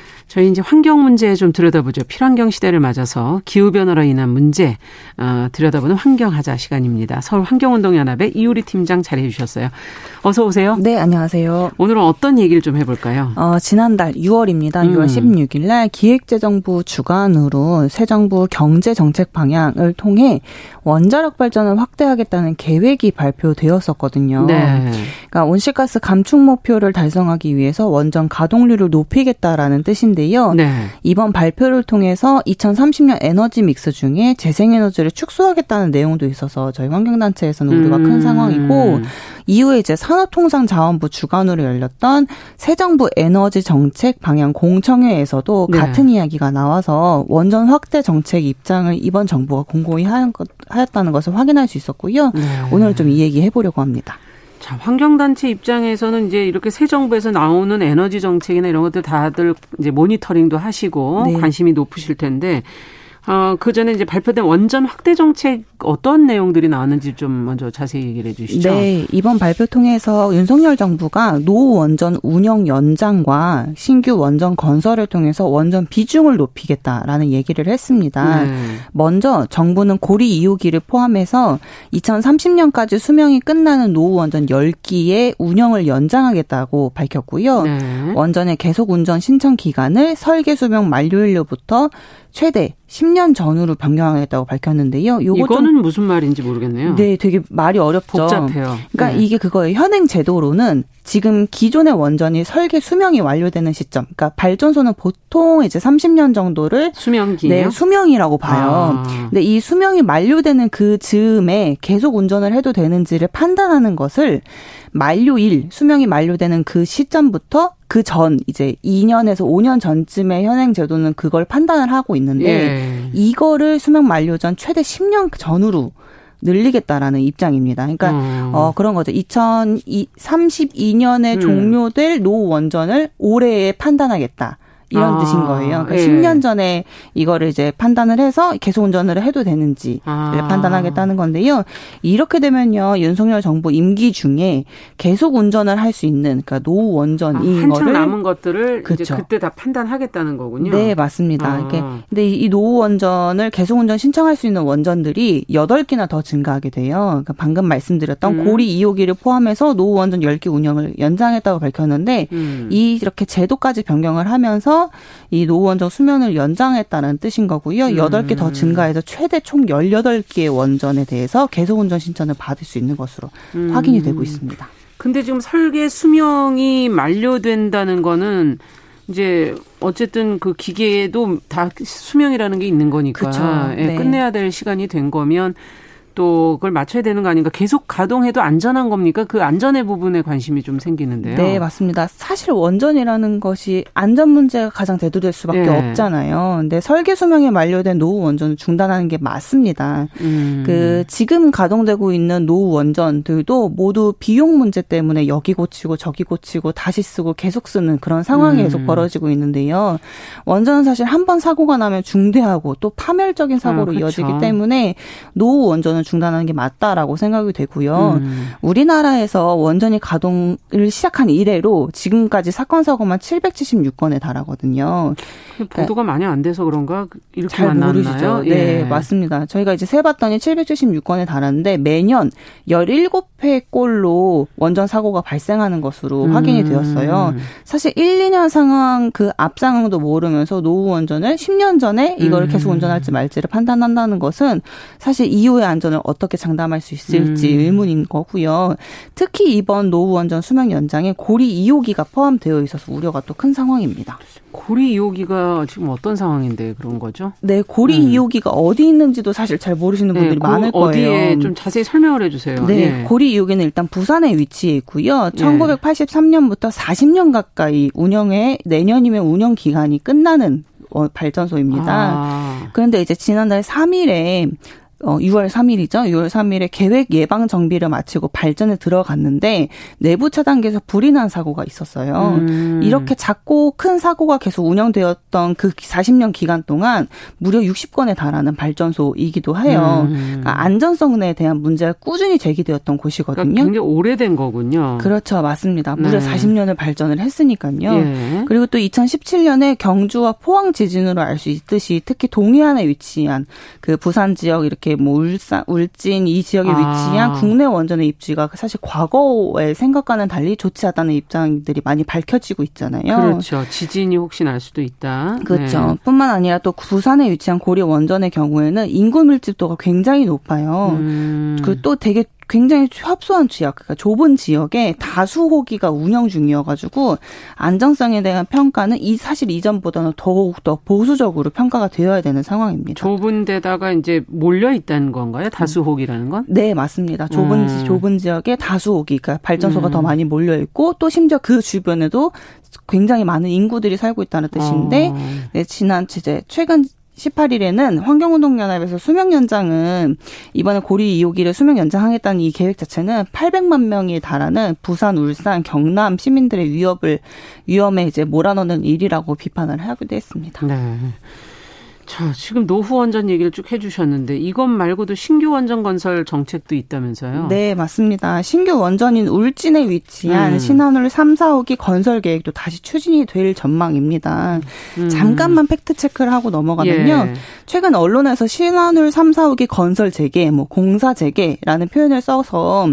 저희 이제 환경 문제 좀 들여다보죠. 필환경 시대를 맞아서 기후 변화로 인한 문제 어, 들여다보는 환경하자 시간입니다. 서울 환경운동연합의 이우리 팀장 자리해 주셨어요. 어서 오세요. 네, 안녕하세요. 오늘은 어떤 얘기를 좀 해볼까요? 어, 지난달 6월입니다. 음. 6월 16일 날 기획재정부 주관으로 새 정부 경제 정책 방향을 통해 원자력 발전을 확대하겠다는 계획이 발표되었었거든요. 네. 그러니까 온실가스 감축 목표를 달성하기 위해서 원전 가동률을 높이겠다라는 뜻인 데요. 네. 이번 발표를 통해서 2030년 에너지 믹스 중에 재생에너지를 축소하겠다는 내용도 있어서 저희 환경단체에서는 우려가 음. 큰 상황이고 이후에 이제 산업통상자원부 주관으로 열렸던 새 정부 에너지 정책 방향 공청회에서도 네. 같은 이야기가 나와서 원전 확대 정책 입장을 이번 정부가 공고히 하였, 다는 것을 확인할 수 있었고요. 네. 오늘 좀이 얘기 해보려고 합니다. 자, 환경단체 입장에서는 이제 이렇게 새 정부에서 나오는 에너지 정책이나 이런 것들 다들 이제 모니터링도 하시고 네. 관심이 높으실 텐데 어, 그 전에 이제 발표된 원전 확대 정책 어떤 내용들이 나왔는지 좀 먼저 자세히 얘기를 해 주시죠. 네. 이번 발표 통해서 윤석열 정부가 노후 원전 운영 연장과 신규 원전 건설을 통해서 원전 비중을 높이겠다라는 얘기를 했습니다. 네. 먼저 정부는 고리 2호기를 포함해서 2030년까지 수명이 끝나는 노후 원전 10기의 운영을 연장하겠다고 밝혔고요. 네. 원전의 계속 운전 신청 기간을 설계 수명 만료일로부터 최대 10년 전으로 변경하겠다고 밝혔는데요. 이거는 무슨 말인지 모르겠네요. 네, 되게 말이 어렵죠. 복잡해요. 그러니까 네. 이게 그거예요. 현행 제도로는 지금 기존의 원전이 설계 수명이 완료되는 시점, 그러니까 발전소는 보통 이제 30년 정도를 수명기 네, 수명이라고 봐요. 아. 근데 이 수명이 만료되는 그 즈음에 계속 운전을 해도 되는지를 판단하는 것을 만료일 수명이 만료되는 그 시점부터 그 전 이제 2년에서 5년 전쯤에 현행 제도는 그걸 판단을 하고 있는데 예. 이거를 수명 만료 전 최대 10년 전으로 늘리겠다라는 입장입니다. 그러니까 음. 어 그런 거죠. 2032년에 음. 종료될 노 원전을 올해에 판단하겠다. 이런 아, 뜻인 거예요. 그러니까 예. 10년 전에 이거를 이제 판단을 해서 계속 운전을 해도 되는지 아. 판단하겠다는 건데요. 이렇게 되면요. 윤석열 정부 임기 중에 계속 운전을 할 수 있는 그러니까 노후 원전인 아, 한참 거를 남은 것들을 그렇죠. 이제 그때 다 판단하겠다는 거군요. 네, 맞습니다. 아. 근데 이 노후 원전을 계속 운전 신청할 수 있는 원전들이 8기나 더 증가하게 돼요. 그러니까 방금 말씀드렸던 음. 고리 2호기를 포함해서 노후 원전 10기 운영을 연장했다고 밝혔는데 음. 이 이렇게 제도까지 변경을 하면서 이 노원전 수면을 연장했다는 뜻인 거고요. 여덟 개 더 증가해서 최대 총 열여덟 개의 원전에 대해서 계속 운전 신청을 받을 수 있는 것으로 음. 확인이 되고 있습니다. 근데 지금 설계 수명이 만료된다는 거는 이제 어쨌든 그 기계에도 다 수명이라는 게 있는 거니까 예, 네. 끝내야 될 시간이 된 거면 또 그걸 맞춰야 되는 거 아닌가? 계속 가동해도 안전한 겁니까? 그 안전의 부분에 관심이 좀 생기는데요. 네, 맞습니다. 사실 원전이라는 것이 안전 문제가 가장 대두될 수밖에 네. 없잖아요. 근데 설계 수명이 만료된 노후 원전을 중단하는 게 맞습니다. 음. 그 지금 가동되고 있는 노후 원전들도 모두 비용 문제 때문에 여기 고치고 저기 고치고 다시 쓰고 계속 쓰는 그런 상황이 음. 계속 벌어지고 있는데요. 원전은 사실 한 번 사고가 나면 중대하고 또 파멸적인 사고로 아, 그렇죠. 이어지기 때문에 노후 원전은 원전을 중단하는 게 맞다라고 생각이 되고요. 음. 우리나라에서 원전이 가동을 시작한 이래로 지금까지 사건 사고만 776건에 달하거든요. 보도가 많이 안 돼서 그런가 이렇게 잘 모르시죠? 네, 예. 맞습니다. 저희가 이제 세 봤더니 776건에 달하는데 매년 17 폐골로 원전 사고가 발생하는 것으로 음. 확인이 되었어요. 사실 1, 2년 상황 그 앞 상황도 모르면서 노후 원전을 10년 전에 이걸 음. 계속 운전할지 말지를 판단한다는 것은 사실 이후의 안전 을 어떻게 장담할 수 있을지 음. 의문인 거고요. 특히 이번 노후 원전 수명 연장에 고리 2호기가 포함되어 있어서 우려가 또 큰 상황입니다. 고리 2호기가 지금 어떤 상황인데 그런 거죠? 네, 고리 음. 2호기가 어디 있는지도 사실 잘 모르시는 네, 분들이 네, 많을 거예요. 어디에 좀 자세히 설명을 해주세요. 네, 네. 고리 2호기는 일단 부산에 위치해 있고요. 1983년부터 40년 가까이 운영해 내년이면 운영 기간이 끝나는 어, 발전소입니다. 아. 그런데 이제 지난달 3일에 어 6월 3일이죠. 6월 3일에 계획 예방 정비를 마치고 발전에 들어갔는데 내부 차단기에서 불이 난 사고가 있었어요. 음. 이렇게 작고 큰 사고가 계속 운영되었던 그 40년 기간 동안 무려 60건에 달하는 발전소이기도 해요. 음. 그러니까 안전성에 대한 문제가 꾸준히 제기되었던 곳이거든요. 그러니까 굉장히 오래된 거군요. 그렇죠. 맞습니다. 무려 네. 40년을 발전을 했으니까요. 예. 그리고 또 2017년에 경주와 포항 지진으로 알 수 있듯이 특히 동해안에 위치한 그 부산 지역 이렇게 이렇게 뭐 울산, 울진 이 지역에 아. 위치한 국내 원전의 입지가 사실 과거의 생각과는 달리 좋지 않다는 입장들이 많이 밝혀지고 있잖아요. 그렇죠. 지진이 혹시 날 수도 있다. 그렇죠. 네. 뿐만 아니라 또 부산에 위치한 고려 원전의 경우에는 인구 밀집도가 굉장히 높아요. 음. 그또 되게 굉장히 협소한 지역, 그러니까 좁은 지역에 다수 호기가 운영 중이어가지고 안정성에 대한 평가는 이 사실 이전보다는 더욱 더 보수적으로 평가가 되어야 되는 상황입니다. 좁은 데다가 이제 몰려 있다는 건가요? 다수 호기라는 건? 네, 맞습니다. 좁은 음. 좁은 지역에 다수 호기, 그러니까 발전소가 음. 더 많이 몰려 있고 또 심지어 그 주변에도 굉장히 많은 인구들이 살고 있다는 뜻인데 어. 네, 지난 이제 최근 18일에는 환경운동연합에서 수명 연장은 이번에 고리 2호기를 수명 연장하겠다는 이 계획 자체는 800만 명에 달하는 부산, 울산, 경남 시민들의 위협을 위험에 이제 몰아넣는 일이라고 비판을 하기도 했습니다. 네. 자, 지금 노후 원전 얘기를 쭉 해주셨는데 이것 말고도 신규 원전 건설 정책도 있다면서요? 네, 맞습니다. 신규 원전인 울진에 위치한 음. 신한울 3, 4호기 건설 계획도 다시 추진이 될 전망입니다. 음. 잠깐만 팩트 체크를 하고 넘어가면요. 예. 최근 언론에서 신한울 3, 4호기 건설 재개, 뭐 공사 재개라는 표현을 써서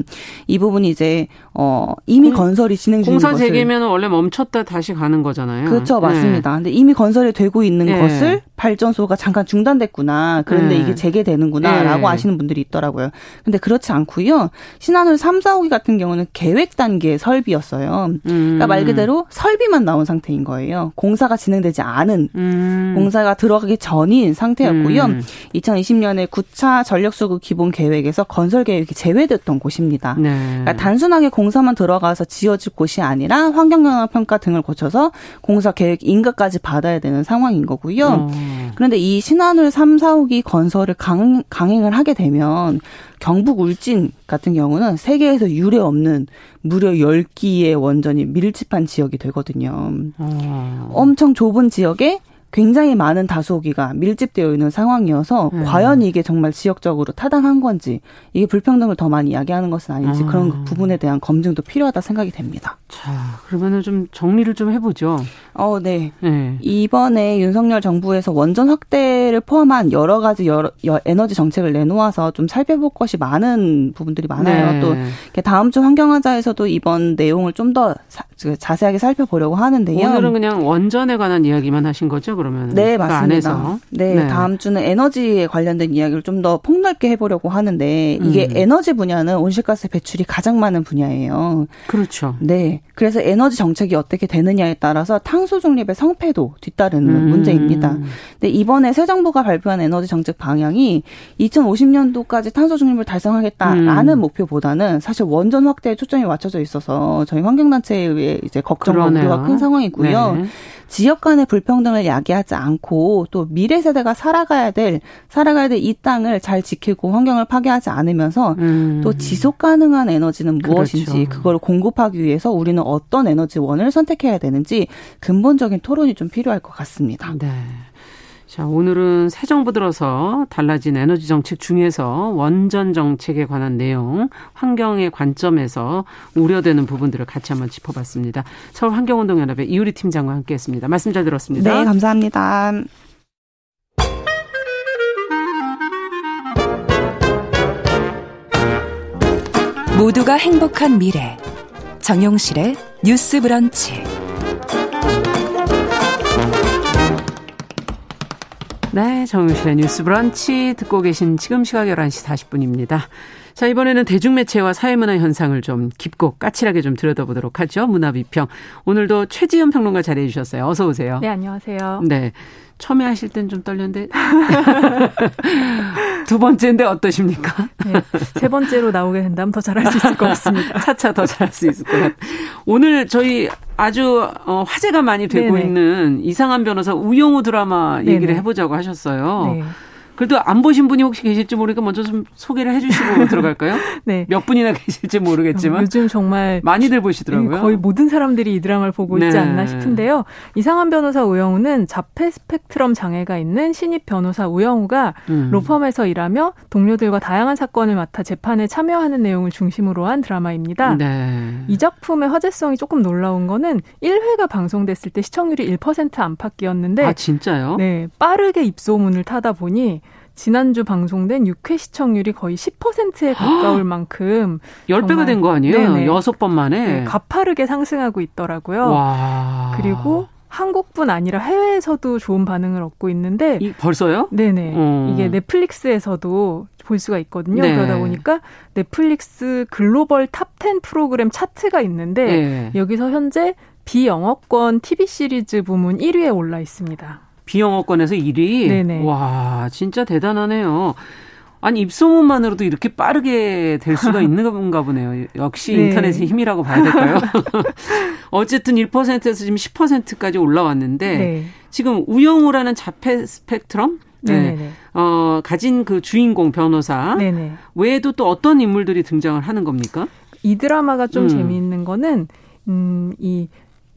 이 부분이 이제 어 이미 공, 건설이 진행 중인 공사 재개면 원래 멈췄다 다시 가는 거잖아요. 그렇죠, 맞습니다. 네. 근데 이미 건설이 되고 있는 네. 것을 발전소가 잠깐 중단됐구나. 그런데 네. 이게 재개되는구나라고 네. 아시는 분들이 있더라고요. 근데 그렇지 않고요. 신한울 3, 4호기 같은 경우는 계획 단계 설비였어요. 음. 그러니까 말 그대로 설비만 나온 상태인 거예요. 공사가 진행되지 않은 음. 공사가 들어가기 전인 상태였고요. 음. 2020년에 9차 전력 수급 기본 계획에서 건설 계획이 제외됐던 곳입니다. 네. 그러니까 단순하게 공 공사만 들어가서 지어질 곳이 아니라 환경영향 평가 등을 거쳐서 공사 계획 인가까지 받아야 되는 상황인 거고요. 음. 그런데 이 신한울 3, 4호기 건설을 강, 강행을 하게 되면 경북 울진 같은 경우는 세계에서 유례 없는 무려 10기의 원전이 밀집한 지역이 되거든요. 음. 엄청 좁은 지역에 굉장히 많은 다수호기가 밀집되어 있는 상황이어서 음. 과연 이게 정말 지역적으로 타당한 건지 이게 불평등을 더 많이 이야기하는 것은 아닌지 음. 그런 부분에 대한 검증도 필요하다 생각이 됩니다. 자, 그러면은 좀 정리를 좀 해보죠. 어, 네. 네. 이번에 윤석열 정부에서 원전 확대를 포함한 여러 가지 여러, 에너지 정책을 내놓아서 좀 살펴볼 것이 많은 부분들이 많아요. 네. 또 다음 주 환경하자에서도 이번 내용을 좀 더 자세하게 살펴보려고 하는데요. 오늘은 그냥 원전에 관한 이야기만 하신 거죠? 그러면 네 그 맞습니다. 안에서. 네, 네, 다음 주는 에너지에 관련된 이야기를 좀 더 폭넓게 해보려고 하는데 이게 음. 에너지 분야는 온실가스 배출이 가장 많은 분야예요. 그렇죠. 네, 그래서 에너지 정책이 어떻게 되느냐에 따라서 탄소 중립의 성패도 뒤따르는 음. 문제입니다. 근데 이번에 새 정부가 발표한 에너지 정책 방향이 2050년도까지 탄소 중립을 달성하겠다라는 음. 목표보다는 사실 원전 확대에 초점이 맞춰져 있어서 저희 환경단체에 의해 이제 걱정과 우려가 큰 상황이고요. 네. 지역 간의 불평등을 야기 하지 않고 또 미래 세대가 살아가야 될 살아가야 될 이 땅을 잘 지키고 환경을 파괴하지 않으면서 음. 또 지속 가능한 에너지는 무엇인지 그렇죠. 그걸 공급하기 위해서 우리는 어떤 에너지원을 선택해야 되는지 근본적인 토론이 좀 필요할 것 같습니다. 네. 자, 오늘은 새 정부 들어서 달라진 에너지 정책 중에서 원전 정책에 관한 내용, 환경의 관점에서 우려되는 부분들을 같이 한번 짚어봤습니다. 서울 환경운동연합의 이우리 팀장과 함께했습니다. 말씀 잘 들었습니다. 네, 감사합니다. 모두가 행복한 미래 정용실의 뉴스 브런치 네, 정용실의 뉴스 브런치 듣고 계신 지금 시각 11시 40분입니다. 자, 이번에는 대중매체와 사회문화 현상을 좀 깊고 까칠하게 좀 들여다보도록 하죠. 문화비평. 오늘도 최지연 평론가 자리해 주셨어요. 어서 오세요. 네, 안녕하세요. 네. 처음에 하실 땐 좀 떨렸는데 두 번째인데 어떠십니까? 네, 세 번째로 나오게 된다면 더 잘할 수 있을 것 같습니다. 차차 더 잘할 수 있을 것 같아요. 오늘 저희 아주 어, 화제가 많이 되고 네네. 있는 이상한 변호사 우영우 드라마 얘기를. 해보자고 하셨어요. 네. 그래도 안 보신 분이 혹시 계실지 모르니까 먼저 좀 소개를 해주시고 들어갈까요? 네. 몇 분이나 계실지 모르겠지만 요즘 정말 많이들 보시더라고요. 거의 모든 사람들이 이 드라마를 보고 있지 네. 않나 싶은데요. 이상한 변호사 우영우는 자폐 스펙트럼 장애가 있는 신입 변호사 우영우가 음. 로펌에서 일하며 동료들과 다양한 사건을 맡아 재판에 참여하는 내용을 중심으로 한 드라마입니다. 네. 이 작품의 화제성이 조금 놀라운 거는 1회가 방송됐을 때 시청률이 1% 안팎이었는데 아 진짜요? 네 빠르게 입소문을 타다 보니 지난주 방송된 6회 시청률이 거의 10%에 가까울 만큼 10배가 된 거 아니에요? 네네. 6번 만에. 네, 가파르게 상승하고 있더라고요. 와. 그리고 한국뿐 아니라 해외에서도 좋은 반응을 얻고 있는데 이, 벌써요? 네네. 어. 이게 넷플릭스에서도 볼 수가 있거든요. 네. 그러다 보니까 넷플릭스 글로벌 탑 10 프로그램 차트가 있는데 네. 여기서 현재 비영어권 TV 시리즈 부문 1위에 올라 있습니다. 비영어권에서 1위. 네네. 와, 진짜 대단하네요. 아니 입소문만으로도 이렇게 빠르게 될 수가 있는 건가 보네요. 역시 네. 인터넷의 힘이라고 봐야 될까요? 어쨌든 1%에서 지금 10%까지 올라왔는데 네. 지금 우영우라는 자폐 스펙트럼 네. 네. 어, 가진 그 주인공 변호사 네네. 외에도 또 어떤 인물들이 등장을 하는 겁니까? 이 드라마가 좀 음. 재미있는 거는 음, 이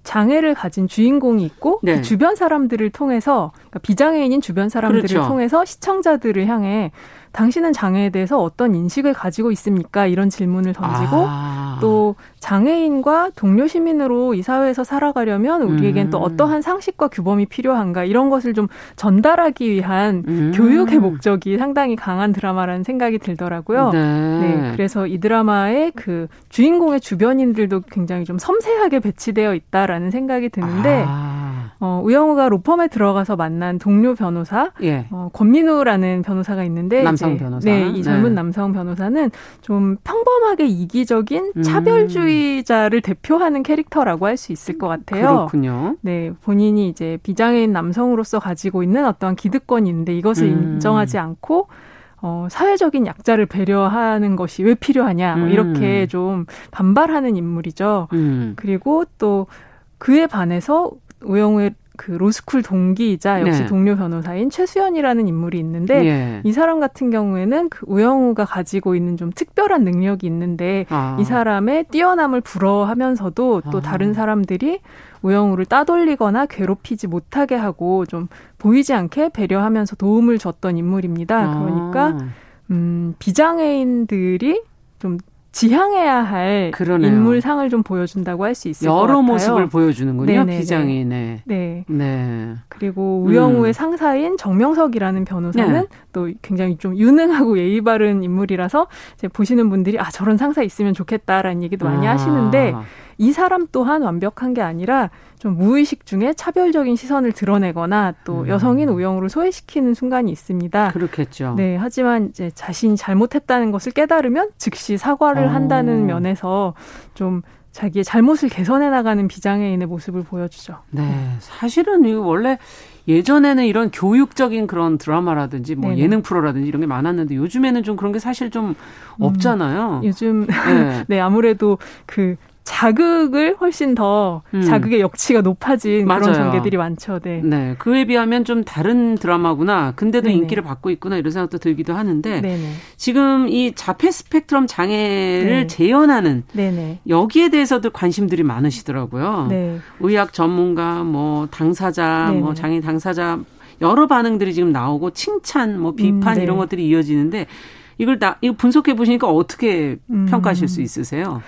장애를 가진 주인공이 있고 네. 그 주변 사람들을 통해서 그러니까 비장애인인 주변 사람들을 그렇죠. 통해서 시청자들을 향해 당신은 장애에 대해서 어떤 인식을 가지고 있습니까? 이런 질문을 던지고 아. 또 장애인과 동료 시민으로 이 사회에서 살아가려면 우리에겐 음. 또 어떠한 상식과 규범이 필요한가 이런 것을 좀 전달하기 위한 음. 교육의 목적이 상당히 강한 드라마라는 생각이 들더라고요. 네. 네. 그래서 이 드라마의 그 주인공의 주변인들도 굉장히 좀 섬세하게 배치되어 있다라는 생각이 드는데 아. 어, 우영우가 로펌에 들어가서 만난 동료 변호사, 예. 어, 권민우라는 변호사가 있는데 남성 변호사. 네, 이 젊은 네. 남성 변호사는 좀 평범하게 이기적인 음. 차별주의자를 대표하는 캐릭터라고 할 수 있을 것 같아요. 그렇군요. 네, 본인이 이제 비장애인 남성으로서 가지고 있는 어떠한 기득권이 있는데 이것을 음. 인정하지 않고 어, 사회적인 약자를 배려하는 것이 왜 필요하냐, 뭐 이렇게 음. 좀 반발하는 인물이죠. 음. 그리고 또 그에 반해서 우영우의 그 로스쿨 동기이자 역시 네. 동료 변호사인 최수연이라는 인물이 있는데 예. 이 사람 같은 경우에는 그 우영우가 가지고 있는 좀 특별한 능력이 있는데 아. 이 사람의 뛰어남을 부러워하면서도 또 아. 다른 사람들이 우영우를 따돌리거나 괴롭히지 못하게 하고 좀 보이지 않게 배려하면서 도움을 줬던 인물입니다. 아. 그러니까 음, 비장애인들이 좀 지향해야 할 그러네요. 인물상을 좀 보여준다고 할 수 있을 것 같아요. 여러 모습을 보여주는군요. 비장애인의. 네. 네. 그리고 우영우의 음. 상사인 정명석이라는 변호사는 네. 또 굉장히 좀 유능하고 예의 바른 인물이라서 이제 보시는 분들이 아 저런 상사 있으면 좋겠다라는 얘기도 많이 아. 하시는데 이 사람 또한 완벽한 게 아니라 좀 무의식 중에 차별적인 시선을 드러내거나 또 음. 여성인 우영우를 소외시키는 순간이 있습니다. 그렇겠죠. 네, 하지만 이제 자신이 잘못했다는 것을 깨달으면 즉시 사과를 어. 한다는 면에서 좀 자기의 잘못을 개선해 나가는 비장애인의 모습을 보여주죠. 네, 사실은 이거 원래 예전에는 이런 교육적인 그런 드라마라든지 뭐 네네. 예능 프로라든지 이런 게 많았는데 요즘에는 좀 그런 게 사실 좀 음, 없잖아요. 음, 요즘 네. 네 아무래도 그 자극을 훨씬 더 음. 자극의 역치가 높아진 맞아요. 그런 전개들이 많죠. 네. 네. 그에 비하면 좀 다른 드라마구나. 근데도 네네. 인기를 받고 있구나 이런 생각도 들기도 하는데 네네. 지금 이 자폐 스펙트럼 장애를 네. 재현하는 네네. 여기에 대해서도 관심들이 많으시더라고요. 네. 의학 전문가, 뭐 당사자, 뭐 장애 당사자 여러 반응들이 지금 나오고 칭찬, 뭐 비판 음, 네. 이런 것들이 이어지는데 이걸 다 이거 분석해 보시니까 어떻게 음. 평가하실 수 있으세요?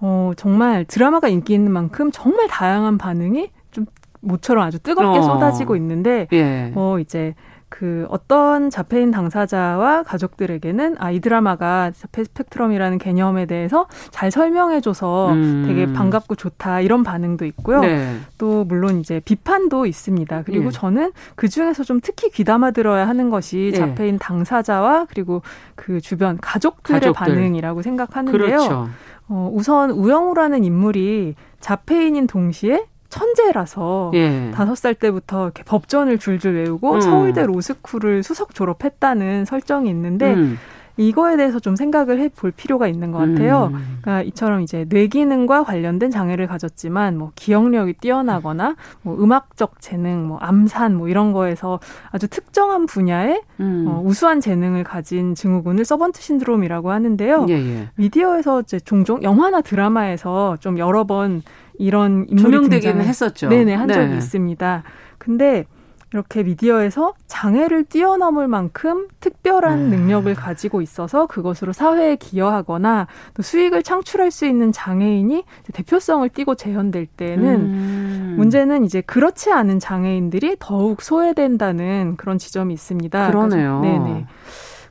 어, 정말 드라마가 인기 있는 만큼 정말 다양한 반응이 좀 모처럼 아주 뜨겁게 어. 쏟아지고 있는데, 예. 어, 이제 그 어떤 자폐인 당사자와 가족들에게는 아, 이 드라마가 자폐 스펙트럼이라는 개념에 대해서 잘 설명해줘서 음. 되게 반갑고 좋다 이런 반응도 있고요. 네. 또 물론 이제 비판도 있습니다. 그리고 네. 저는 그 중에서 좀 특히 귀담아 들어야 하는 것이 네. 자폐인 당사자와 그리고 그 주변 가족들의 가족들. 반응이라고 생각하는데요. 그렇죠. 어, 우선 우영우라는 인물이 자폐인인 동시에 천재라서 예. 다섯 살 때부터 이렇게 법전을 줄줄 외우고 음. 서울대 로스쿨을 수석 졸업했다는 설정이 있는데 음. 이거에 대해서 좀 생각을 해 볼 필요가 있는 것 같아요. 음. 그러니까 이처럼 이제 뇌 기능과 관련된 장애를 가졌지만 뭐 기억력이 뛰어나거나 뭐 음악적 재능, 뭐 암산 뭐 이런 거에서 아주 특정한 분야에 음. 어, 우수한 재능을 가진 증후군을 서번트 신드롬이라고 하는데요. 예, 예. 미디어에서 이제 종종 영화나 드라마에서 좀 여러 번 이런 인물이 등장을 했었죠. 네네 한 적이 네. 있습니다. 근데 이렇게 미디어에서 장애를 뛰어넘을 만큼 특별한 음. 능력을 가지고 있어서 그것으로 사회에 기여하거나 또 수익을 창출할 수 있는 장애인이 대표성을 띠고 재현될 때는 음. 문제는 이제 그렇지 않은 장애인들이 더욱 소외된다는 그런 지점이 있습니다. 그러네요. 네네.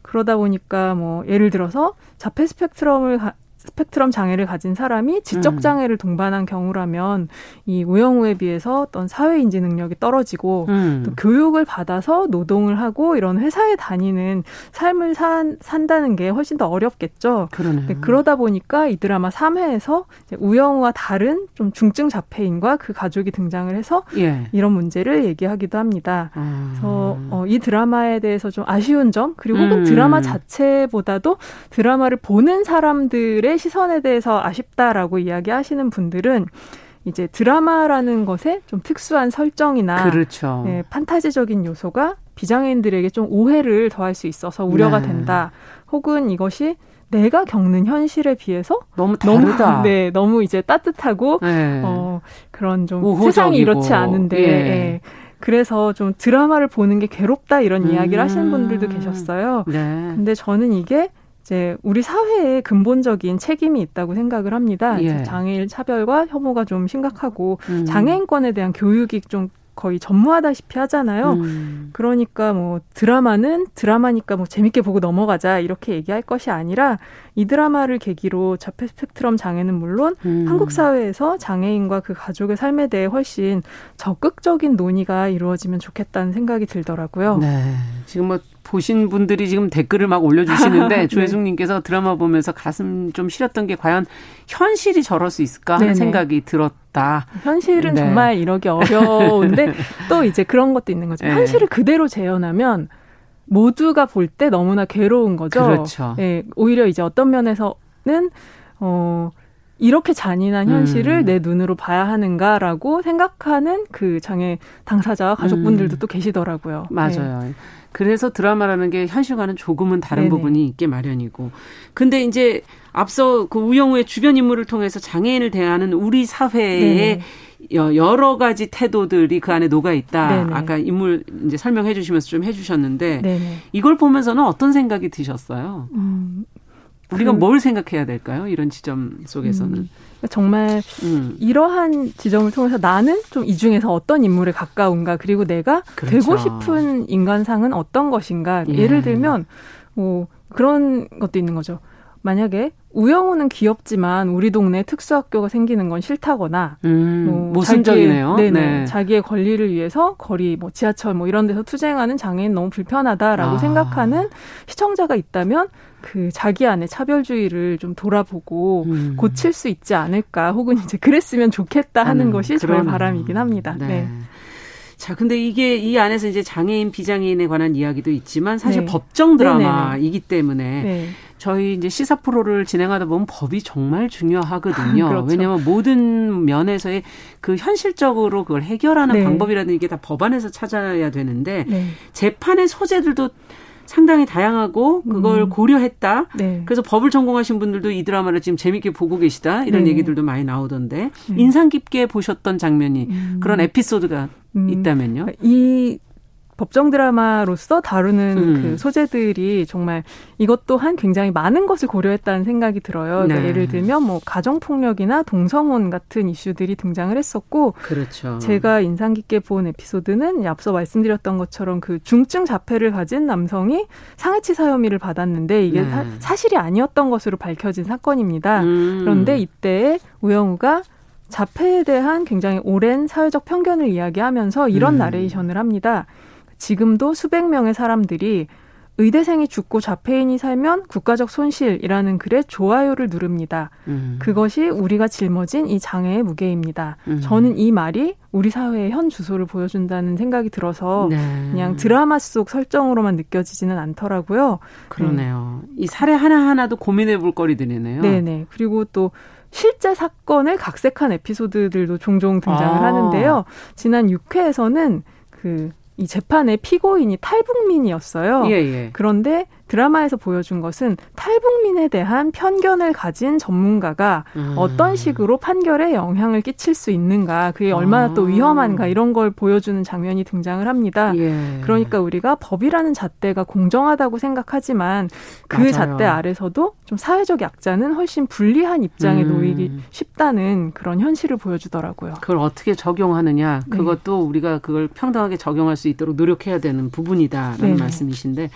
그러다 보니까 뭐 예를 들어서 자폐 스펙트럼을 스펙트럼 장애를 가진 사람이 지적 음. 장애를 동반한 경우라면 이 우영우에 비해서 어떤 사회 인지 능력이 떨어지고 음. 또 교육을 받아서 노동을 하고 이런 회사에 다니는 삶을 산, 산다는 게 훨씬 더 어렵겠죠. 그러네. 그러다 보니까 이 드라마 3회에서 우영우와 다른 좀 중증 자폐인과 그 가족이 등장을 해서 예. 이런 문제를 얘기하기도 합니다. 아. 그래서 어, 이 드라마에 대해서 좀 아쉬운 점 그리고 혹은 음. 드라마 자체보다도 드라마를 보는 사람들의 시선에 대해서 아쉽다라고 이야기하시는 분들은 이제 드라마라는 것에 좀 특수한 설정이나 그렇죠. 네, 판타지적인 요소가 비장애인들에게 좀 오해를 더할 수 있어서 우려가 네. 된다. 혹은 이것이 내가 겪는 현실에 비해서 너무 다르다. 너무, 네, 너무 이제 따뜻하고 네. 어, 그런 좀 우호적이고. 세상이 이렇지 않은데 예. 예. 그래서 좀 드라마를 보는 게 괴롭다 이런 음. 이야기를 하시는 분들도 계셨어요. 네. 근데 저는 이게 이제 우리 사회에 근본적인 책임이 있다고 생각을 합니다. 예. 장애인 차별과 혐오가 좀 심각하고 음. 장애인권에 대한 교육이 좀 거의 전무하다시피 하잖아요. 음. 그러니까 뭐 드라마는 드라마니까 뭐 재밌게 보고 넘어가자 이렇게 얘기할 것이 아니라 이 드라마를 계기로 자폐 스펙트럼 장애는 물론 음. 한국 사회에서 장애인과 그 가족의 삶에 대해 훨씬 적극적인 논의가 이루어지면 좋겠다는 생각이 들더라고요. 네. 지금 뭐 보신 분들이 지금 댓글을 막 올려주시는데 네. 조혜숙님께서 드라마 보면서 가슴 좀 시렸던 게 과연 현실이 저럴 수 있을까 하는 네네. 생각이 들었다. 현실은 네. 정말 이러기 어려운데 또 이제 그런 것도 있는 거죠. 네. 현실을 그대로 재현하면 모두가 볼 때 너무나 괴로운 거죠. 그렇죠. 예, 오히려 이제 어떤 면에서는 어 이렇게 잔인한 현실을 음. 내 눈으로 봐야 하는가라고 생각하는 그 장애 당사자와 가족분들도 음. 또 계시더라고요. 맞아요. 네. 그래서 드라마라는 게 현실과는 조금은 다른 네네. 부분이 있게 마련이고. 근데 이제 앞서 그 우영우의 주변 인물을 통해서 장애인을 대하는 우리 사회의 네네. 여러 가지 태도들이 그 안에 녹아 있다. 네네. 아까 인물 이제 설명해 주시면서 좀 해주셨는데 네네. 이걸 보면서는 어떤 생각이 드셨어요? 음, 우리가 그, 뭘 생각해야 될까요? 이런 지점 속에서는. 음, 정말 음. 이러한 지점을 통해서 나는 좀 이 중에서 어떤 인물에 가까운가 그리고 내가 그렇죠. 되고 싶은 인간상은 어떤 것인가 예. 예를 들면 뭐 그런 것도 있는 거죠. 만약에 우영우는 귀엽지만 우리 동네 특수학교가 생기는 건 싫다거나 음, 뭐 모순적이네요. 자기의, 네네, 네. 자기의 권리를 위해서 거리 뭐 지하철 뭐 이런 데서 투쟁하는 장애인 너무 불편하다라고 아. 생각하는 시청자가 있다면 그 자기 안에 차별주의를 좀 돌아보고 음. 고칠 수 있지 않을까 혹은 이제 그랬으면 좋겠다 하는 음, 것이 저의 바람이긴 합니다. 네. 네. 자, 근데 이게 이 안에서 이제 장애인 비장애인에 관한 이야기도 있지만 사실 네. 법정 드라마이기 때문에 네. 저희 이제 시사 프로를 진행하다 보면 법이 정말 중요하거든요. 그렇죠. 왜냐하면 모든 면에서의 그 현실적으로 그걸 해결하는 네. 방법이라는 게 다 법안에서 찾아야 되는데 네. 재판의 소재들도 상당히 다양하고 그걸 음. 고려했다. 네. 그래서 법을 전공하신 분들도 이 드라마를 지금 재밌게 보고 계시다. 이런 네. 얘기들도 많이 나오던데 네. 인상 깊게 보셨던 장면이 음. 그런 에피소드가 음. 있다면요. 이 법정 드라마로서 다루는 음. 그 소재들이 정말 이것 또한 굉장히 많은 것을 고려했다는 생각이 들어요. 그러니까 네. 예를 들면 뭐 가정 폭력이나 동성혼 같은 이슈들이 등장을 했었고, 그렇죠. 제가 인상 깊게 본 에피소드는 앞서 말씀드렸던 것처럼 그 중증 자폐를 가진 남성이 상해치사 혐의를 받았는데 이게 네. 사, 실이 아니었던 것으로 밝혀진 사건입니다. 음. 그런데 이때 우영우가 자폐에 대한 굉장히 오랜 사회적 편견을 이야기하면서 이런 음. 나레이션을 합니다. 지금도 수백 명의 사람들이 의대생이 죽고 자폐인이 살면 국가적 손실이라는 글에 좋아요를 누릅니다. 음. 그것이 우리가 짊어진 이 장애의 무게입니다. 음. 저는 이 말이 우리 사회의 현 주소를 보여준다는 생각이 들어서 네. 그냥 드라마 속 설정으로만 느껴지지는 않더라고요. 그러네요. 네. 이 사례 하나하나도 고민해 볼 거리들이네요. 네네. 그리고 또 실제 사건을 각색한 에피소드들도 종종 등장을 아. 하는데요. 지난 6회에서는 그 이 재판의 피고인이 탈북민이었어요. 예, 예. 그런데 드라마에서 보여준 것은 탈북민에 대한 편견을 가진 전문가가 음. 어떤 식으로 판결에 영향을 끼칠 수 있는가, 그게 얼마나 아. 또 위험한가 이런 걸 보여주는 장면이 등장을 합니다. 예. 그러니까 우리가 법이라는 잣대가 공정하다고 생각하지만 그 맞아요. 잣대 아래서도 좀 사회적 약자는 훨씬 불리한 입장에 음. 놓이기 쉽다는 그런 현실을 보여주더라고요. 그걸 어떻게 적용하느냐, 네. 그것도 우리가 그걸 평등하게 적용할 수 있도록 노력해야 되는 부분이다라는 네 말씀이신데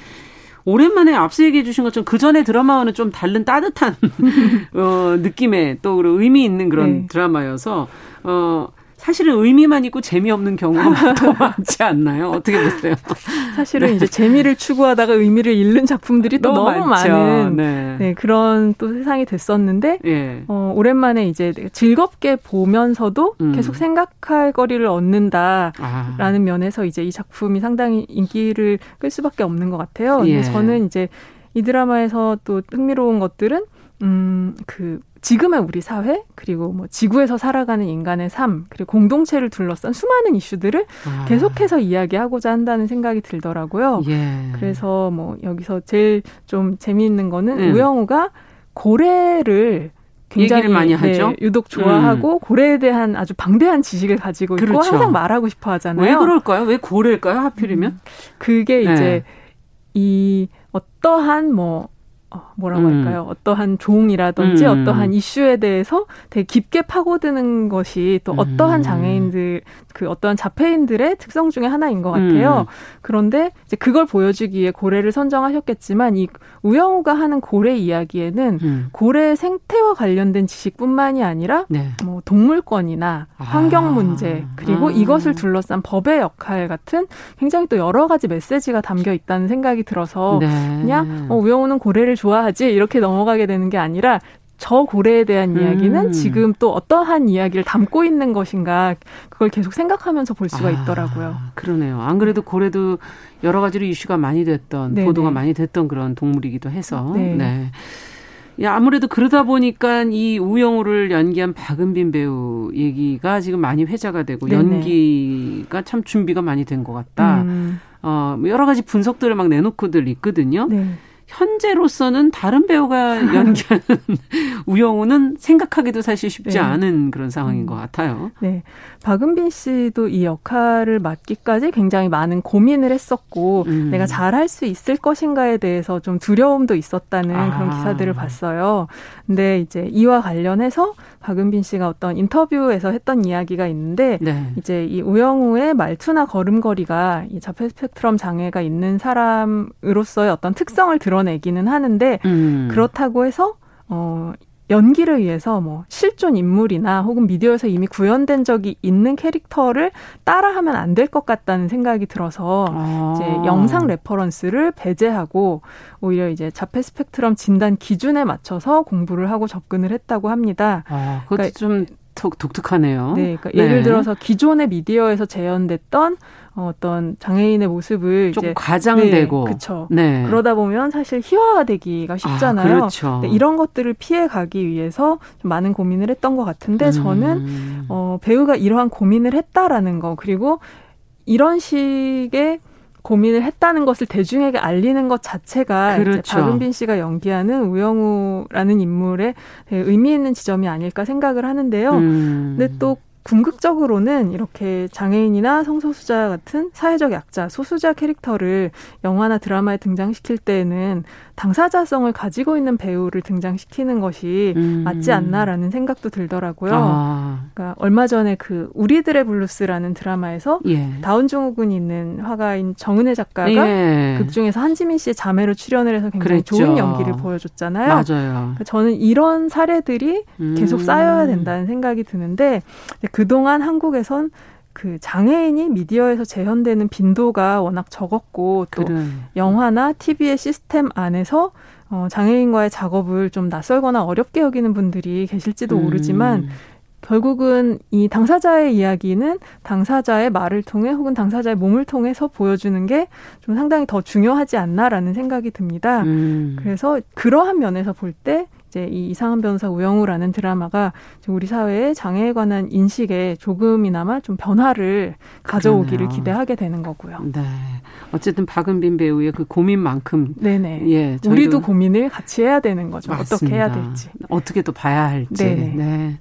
오랜만에 앞서 얘기해 주신 것처럼 그 전에 드라마와는 좀 다른 따뜻한 어, 느낌의 또 의미 있는 그런 네. 드라마여서 어 사실은 의미만 있고 재미없는 경우가 더 많지 않나요? 어떻게 보세요? 사실은 네. 이제 재미를 추구하다가 의미를 잃는 작품들이 또 너무, 너무 많은 네. 네. 그런 또 세상이 됐었는데 네. 어, 오랜만에 이제 즐겁게 보면서도 음. 계속 생각할 거리를 얻는다라는 아. 면에서 이제 이 작품이 상당히 인기를 끌 수밖에 없는 것 같아요. 예. 저는 이제 이 드라마에서 또 흥미로운 것들은 음, 그 지금의 우리 사회 그리고 뭐 지구에서 살아가는 인간의 삶 그리고 공동체를 둘러싼 수많은 이슈들을 아. 계속해서 이야기하고자 한다는 생각이 들더라고요. 예. 그래서 뭐 여기서 제일 좀 재미있는 거는 음. 우영우가 고래를 굉장히 많이 네, 하죠. 유독 좋아하고 음. 고래에 대한 아주 방대한 지식을 가지고 있고 그렇죠. 항상 말하고 싶어 하잖아요. 왜 그럴까요? 왜 고래일까요? 하필이면? 음. 그게 이제 네. 이 어떠한 뭐 어, 뭐라고 음. 할까요? 어떠한 종이라든지 음. 어떠한 이슈에 대해서 되게 깊게 파고드는 것이 또 어떠한 음. 장애인들, 그 어떠한 자폐인들의 특성 중에 하나인 것 같아요. 음. 그런데 이제 그걸 보여주기 위해 고래를 선정하셨겠지만 이 우영우가 하는 고래 이야기에는 음. 고래 생태와 관련된 지식뿐만이 아니라 네. 뭐 동물권이나 아. 환경 문제 그리고 아. 이것을 둘러싼 법의 역할 같은 굉장히 또 여러 가지 메시지가 담겨 있다는 생각이 들어서 네. 그냥 어, 우영우는 고래를 좋아하지 이렇게 넘어가게 되는 게 아니라 저 고래에 대한 이야기는 음. 지금 또 어떠한 이야기를 담고 있는 것인가 그걸 계속 생각하면서 볼 수가 아, 있더라고요. 그러네요. 안 그래도 고래도 여러 가지로 이슈가 많이 됐던 네네. 보도가 많이 됐던 그런 동물이기도 해서 네. 네. 야, 아무래도 그러다 보니까 이 우영우를 연기한 박은빈 배우 얘기가 지금 많이 회자가 되고 네네. 연기가 참 준비가 많이 된 것 같다. 음. 어, 여러 가지 분석들을 막 내놓고들 있거든요. 네. 현재로서는 다른 배우가 연기하는 우영우는 생각하기도 사실 쉽지 네. 않은 그런 상황인 것 같아요. 네. 박은빈 씨도 이 역할을 맡기까지 굉장히 많은 고민을 했었고, 음. 내가 잘할 수 있을 것인가에 대해서 좀 두려움도 있었다는 아. 그런 기사들을 봤어요. 근데 이제 이와 관련해서 박은빈 씨가 어떤 인터뷰에서 했던 이야기가 있는데, 네. 이제 이 우영우의 말투나 걸음걸이가 이 자폐 스펙트럼 장애가 있는 사람으로서의 어떤 특성을 드러 드러내기는 하는데 음. 그렇다고 해서 어 연기를 위해서 뭐 실존 인물이나 혹은 미디어에서 이미 구현된 적이 있는 캐릭터를 따라하면 안 될 것 같다는 생각이 들어서 아. 이제 영상 reference를 배제하고 오히려 이제 자폐 스펙트럼 진단 기준에 맞춰서 공부를 하고 접근을 했다고 합니다. 아, 그것도 그러니까, 좀 독특하네요. 네, 그러니까 네. 예를 들어서 기존의 미디어에서 재현됐던 어떤 장애인의 모습을 좀 과장되고 네, 그렇죠. 네. 그러다 보면 사실 희화화되기가 아, 쉽잖아요. 아, 그렇죠. 네, 이런 것들을 피해 가기 위해서 좀 많은 고민을 했던 것 같은데 음. 저는 어, 배우가 이러한 고민을 했다라는 거 그리고 이런 식의 고민을 했다는 것을 대중에게 알리는 것 자체가 그렇죠. 이제 박은빈 씨가 연기하는 우영우라는 인물의 의미 있는 지점이 아닐까 생각을 하는데요. 음. 근데 또 궁극적으로는 이렇게 장애인이나 성소수자 같은 사회적 약자, 소수자 캐릭터를 영화나 드라마에 등장시킬 때에는 당사자성을 가지고 있는 배우를 등장시키는 것이 음. 맞지 않나라는 생각도 들더라고요. 아. 그러니까 얼마 전에 그 우리들의 블루스라는 드라마에서 예. 다운 증후군이 있는 화가인 정은혜 작가가 예. 극 중에서 한지민 씨의 자매로 출연을 해서 굉장히 그랬죠. 좋은 연기를 보여줬잖아요. 맞아요. 그러니까 저는 이런 사례들이 음. 계속 쌓여야 된다는 생각이 드는데 그동안 한국에선 그 장애인이 미디어에서 재현되는 빈도가 워낙 적었고 또 그래. 영화나 TV의 시스템 안에서 어, 장애인과의 작업을 좀 낯설거나 어렵게 여기는 분들이 계실지도 음. 모르지만 결국은 이 당사자의 이야기는 당사자의 말을 통해 혹은 당사자의 몸을 통해서 보여주는 게 좀 상당히 더 중요하지 않나라는 생각이 듭니다. 음. 그래서 그러한 면에서 볼때 이제 이 이상한 변호사 우영우라는 드라마가 우리 사회의 장애에 관한 인식에 조금이나마 좀 변화를 가져오기를 그러네요. 기대하게 되는 거고요. 네. 어쨌든 박은빈 배우의 그 고민만큼 네네. 예, 우리도 고민을 같이 해야 되는 거죠. 맞습니다. 어떻게 해야 될지. 어떻게 또 봐야 할지. 네네. 네.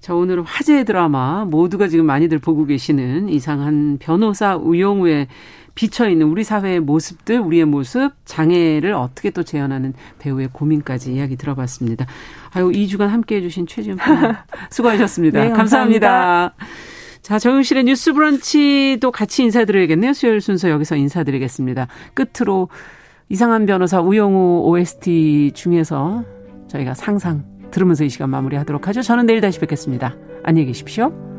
자, 오늘은 화제의 드라마 모두가 지금 많이들 보고 계시는 이상한 변호사 우영우의 비쳐 있는 우리 사회의 모습들, 우리의 모습, 장애를 어떻게 또 재현하는 배우의 고민까지 이야기 들어봤습니다. 아유, 2주간 함께 해주신 최지은 수고하셨습니다. 네, 감사합니다. 감사합니다. 자, 정용실의 뉴스 브런치도 같이 인사드려야겠네요. 수요일 순서 여기서 인사드리겠습니다. 끝으로 이상한 변호사 우영우 OST 중에서 저희가 상상 들으면서 이 시간 마무리하도록 하죠. 저는 내일 다시 뵙겠습니다. 안녕히 계십시오.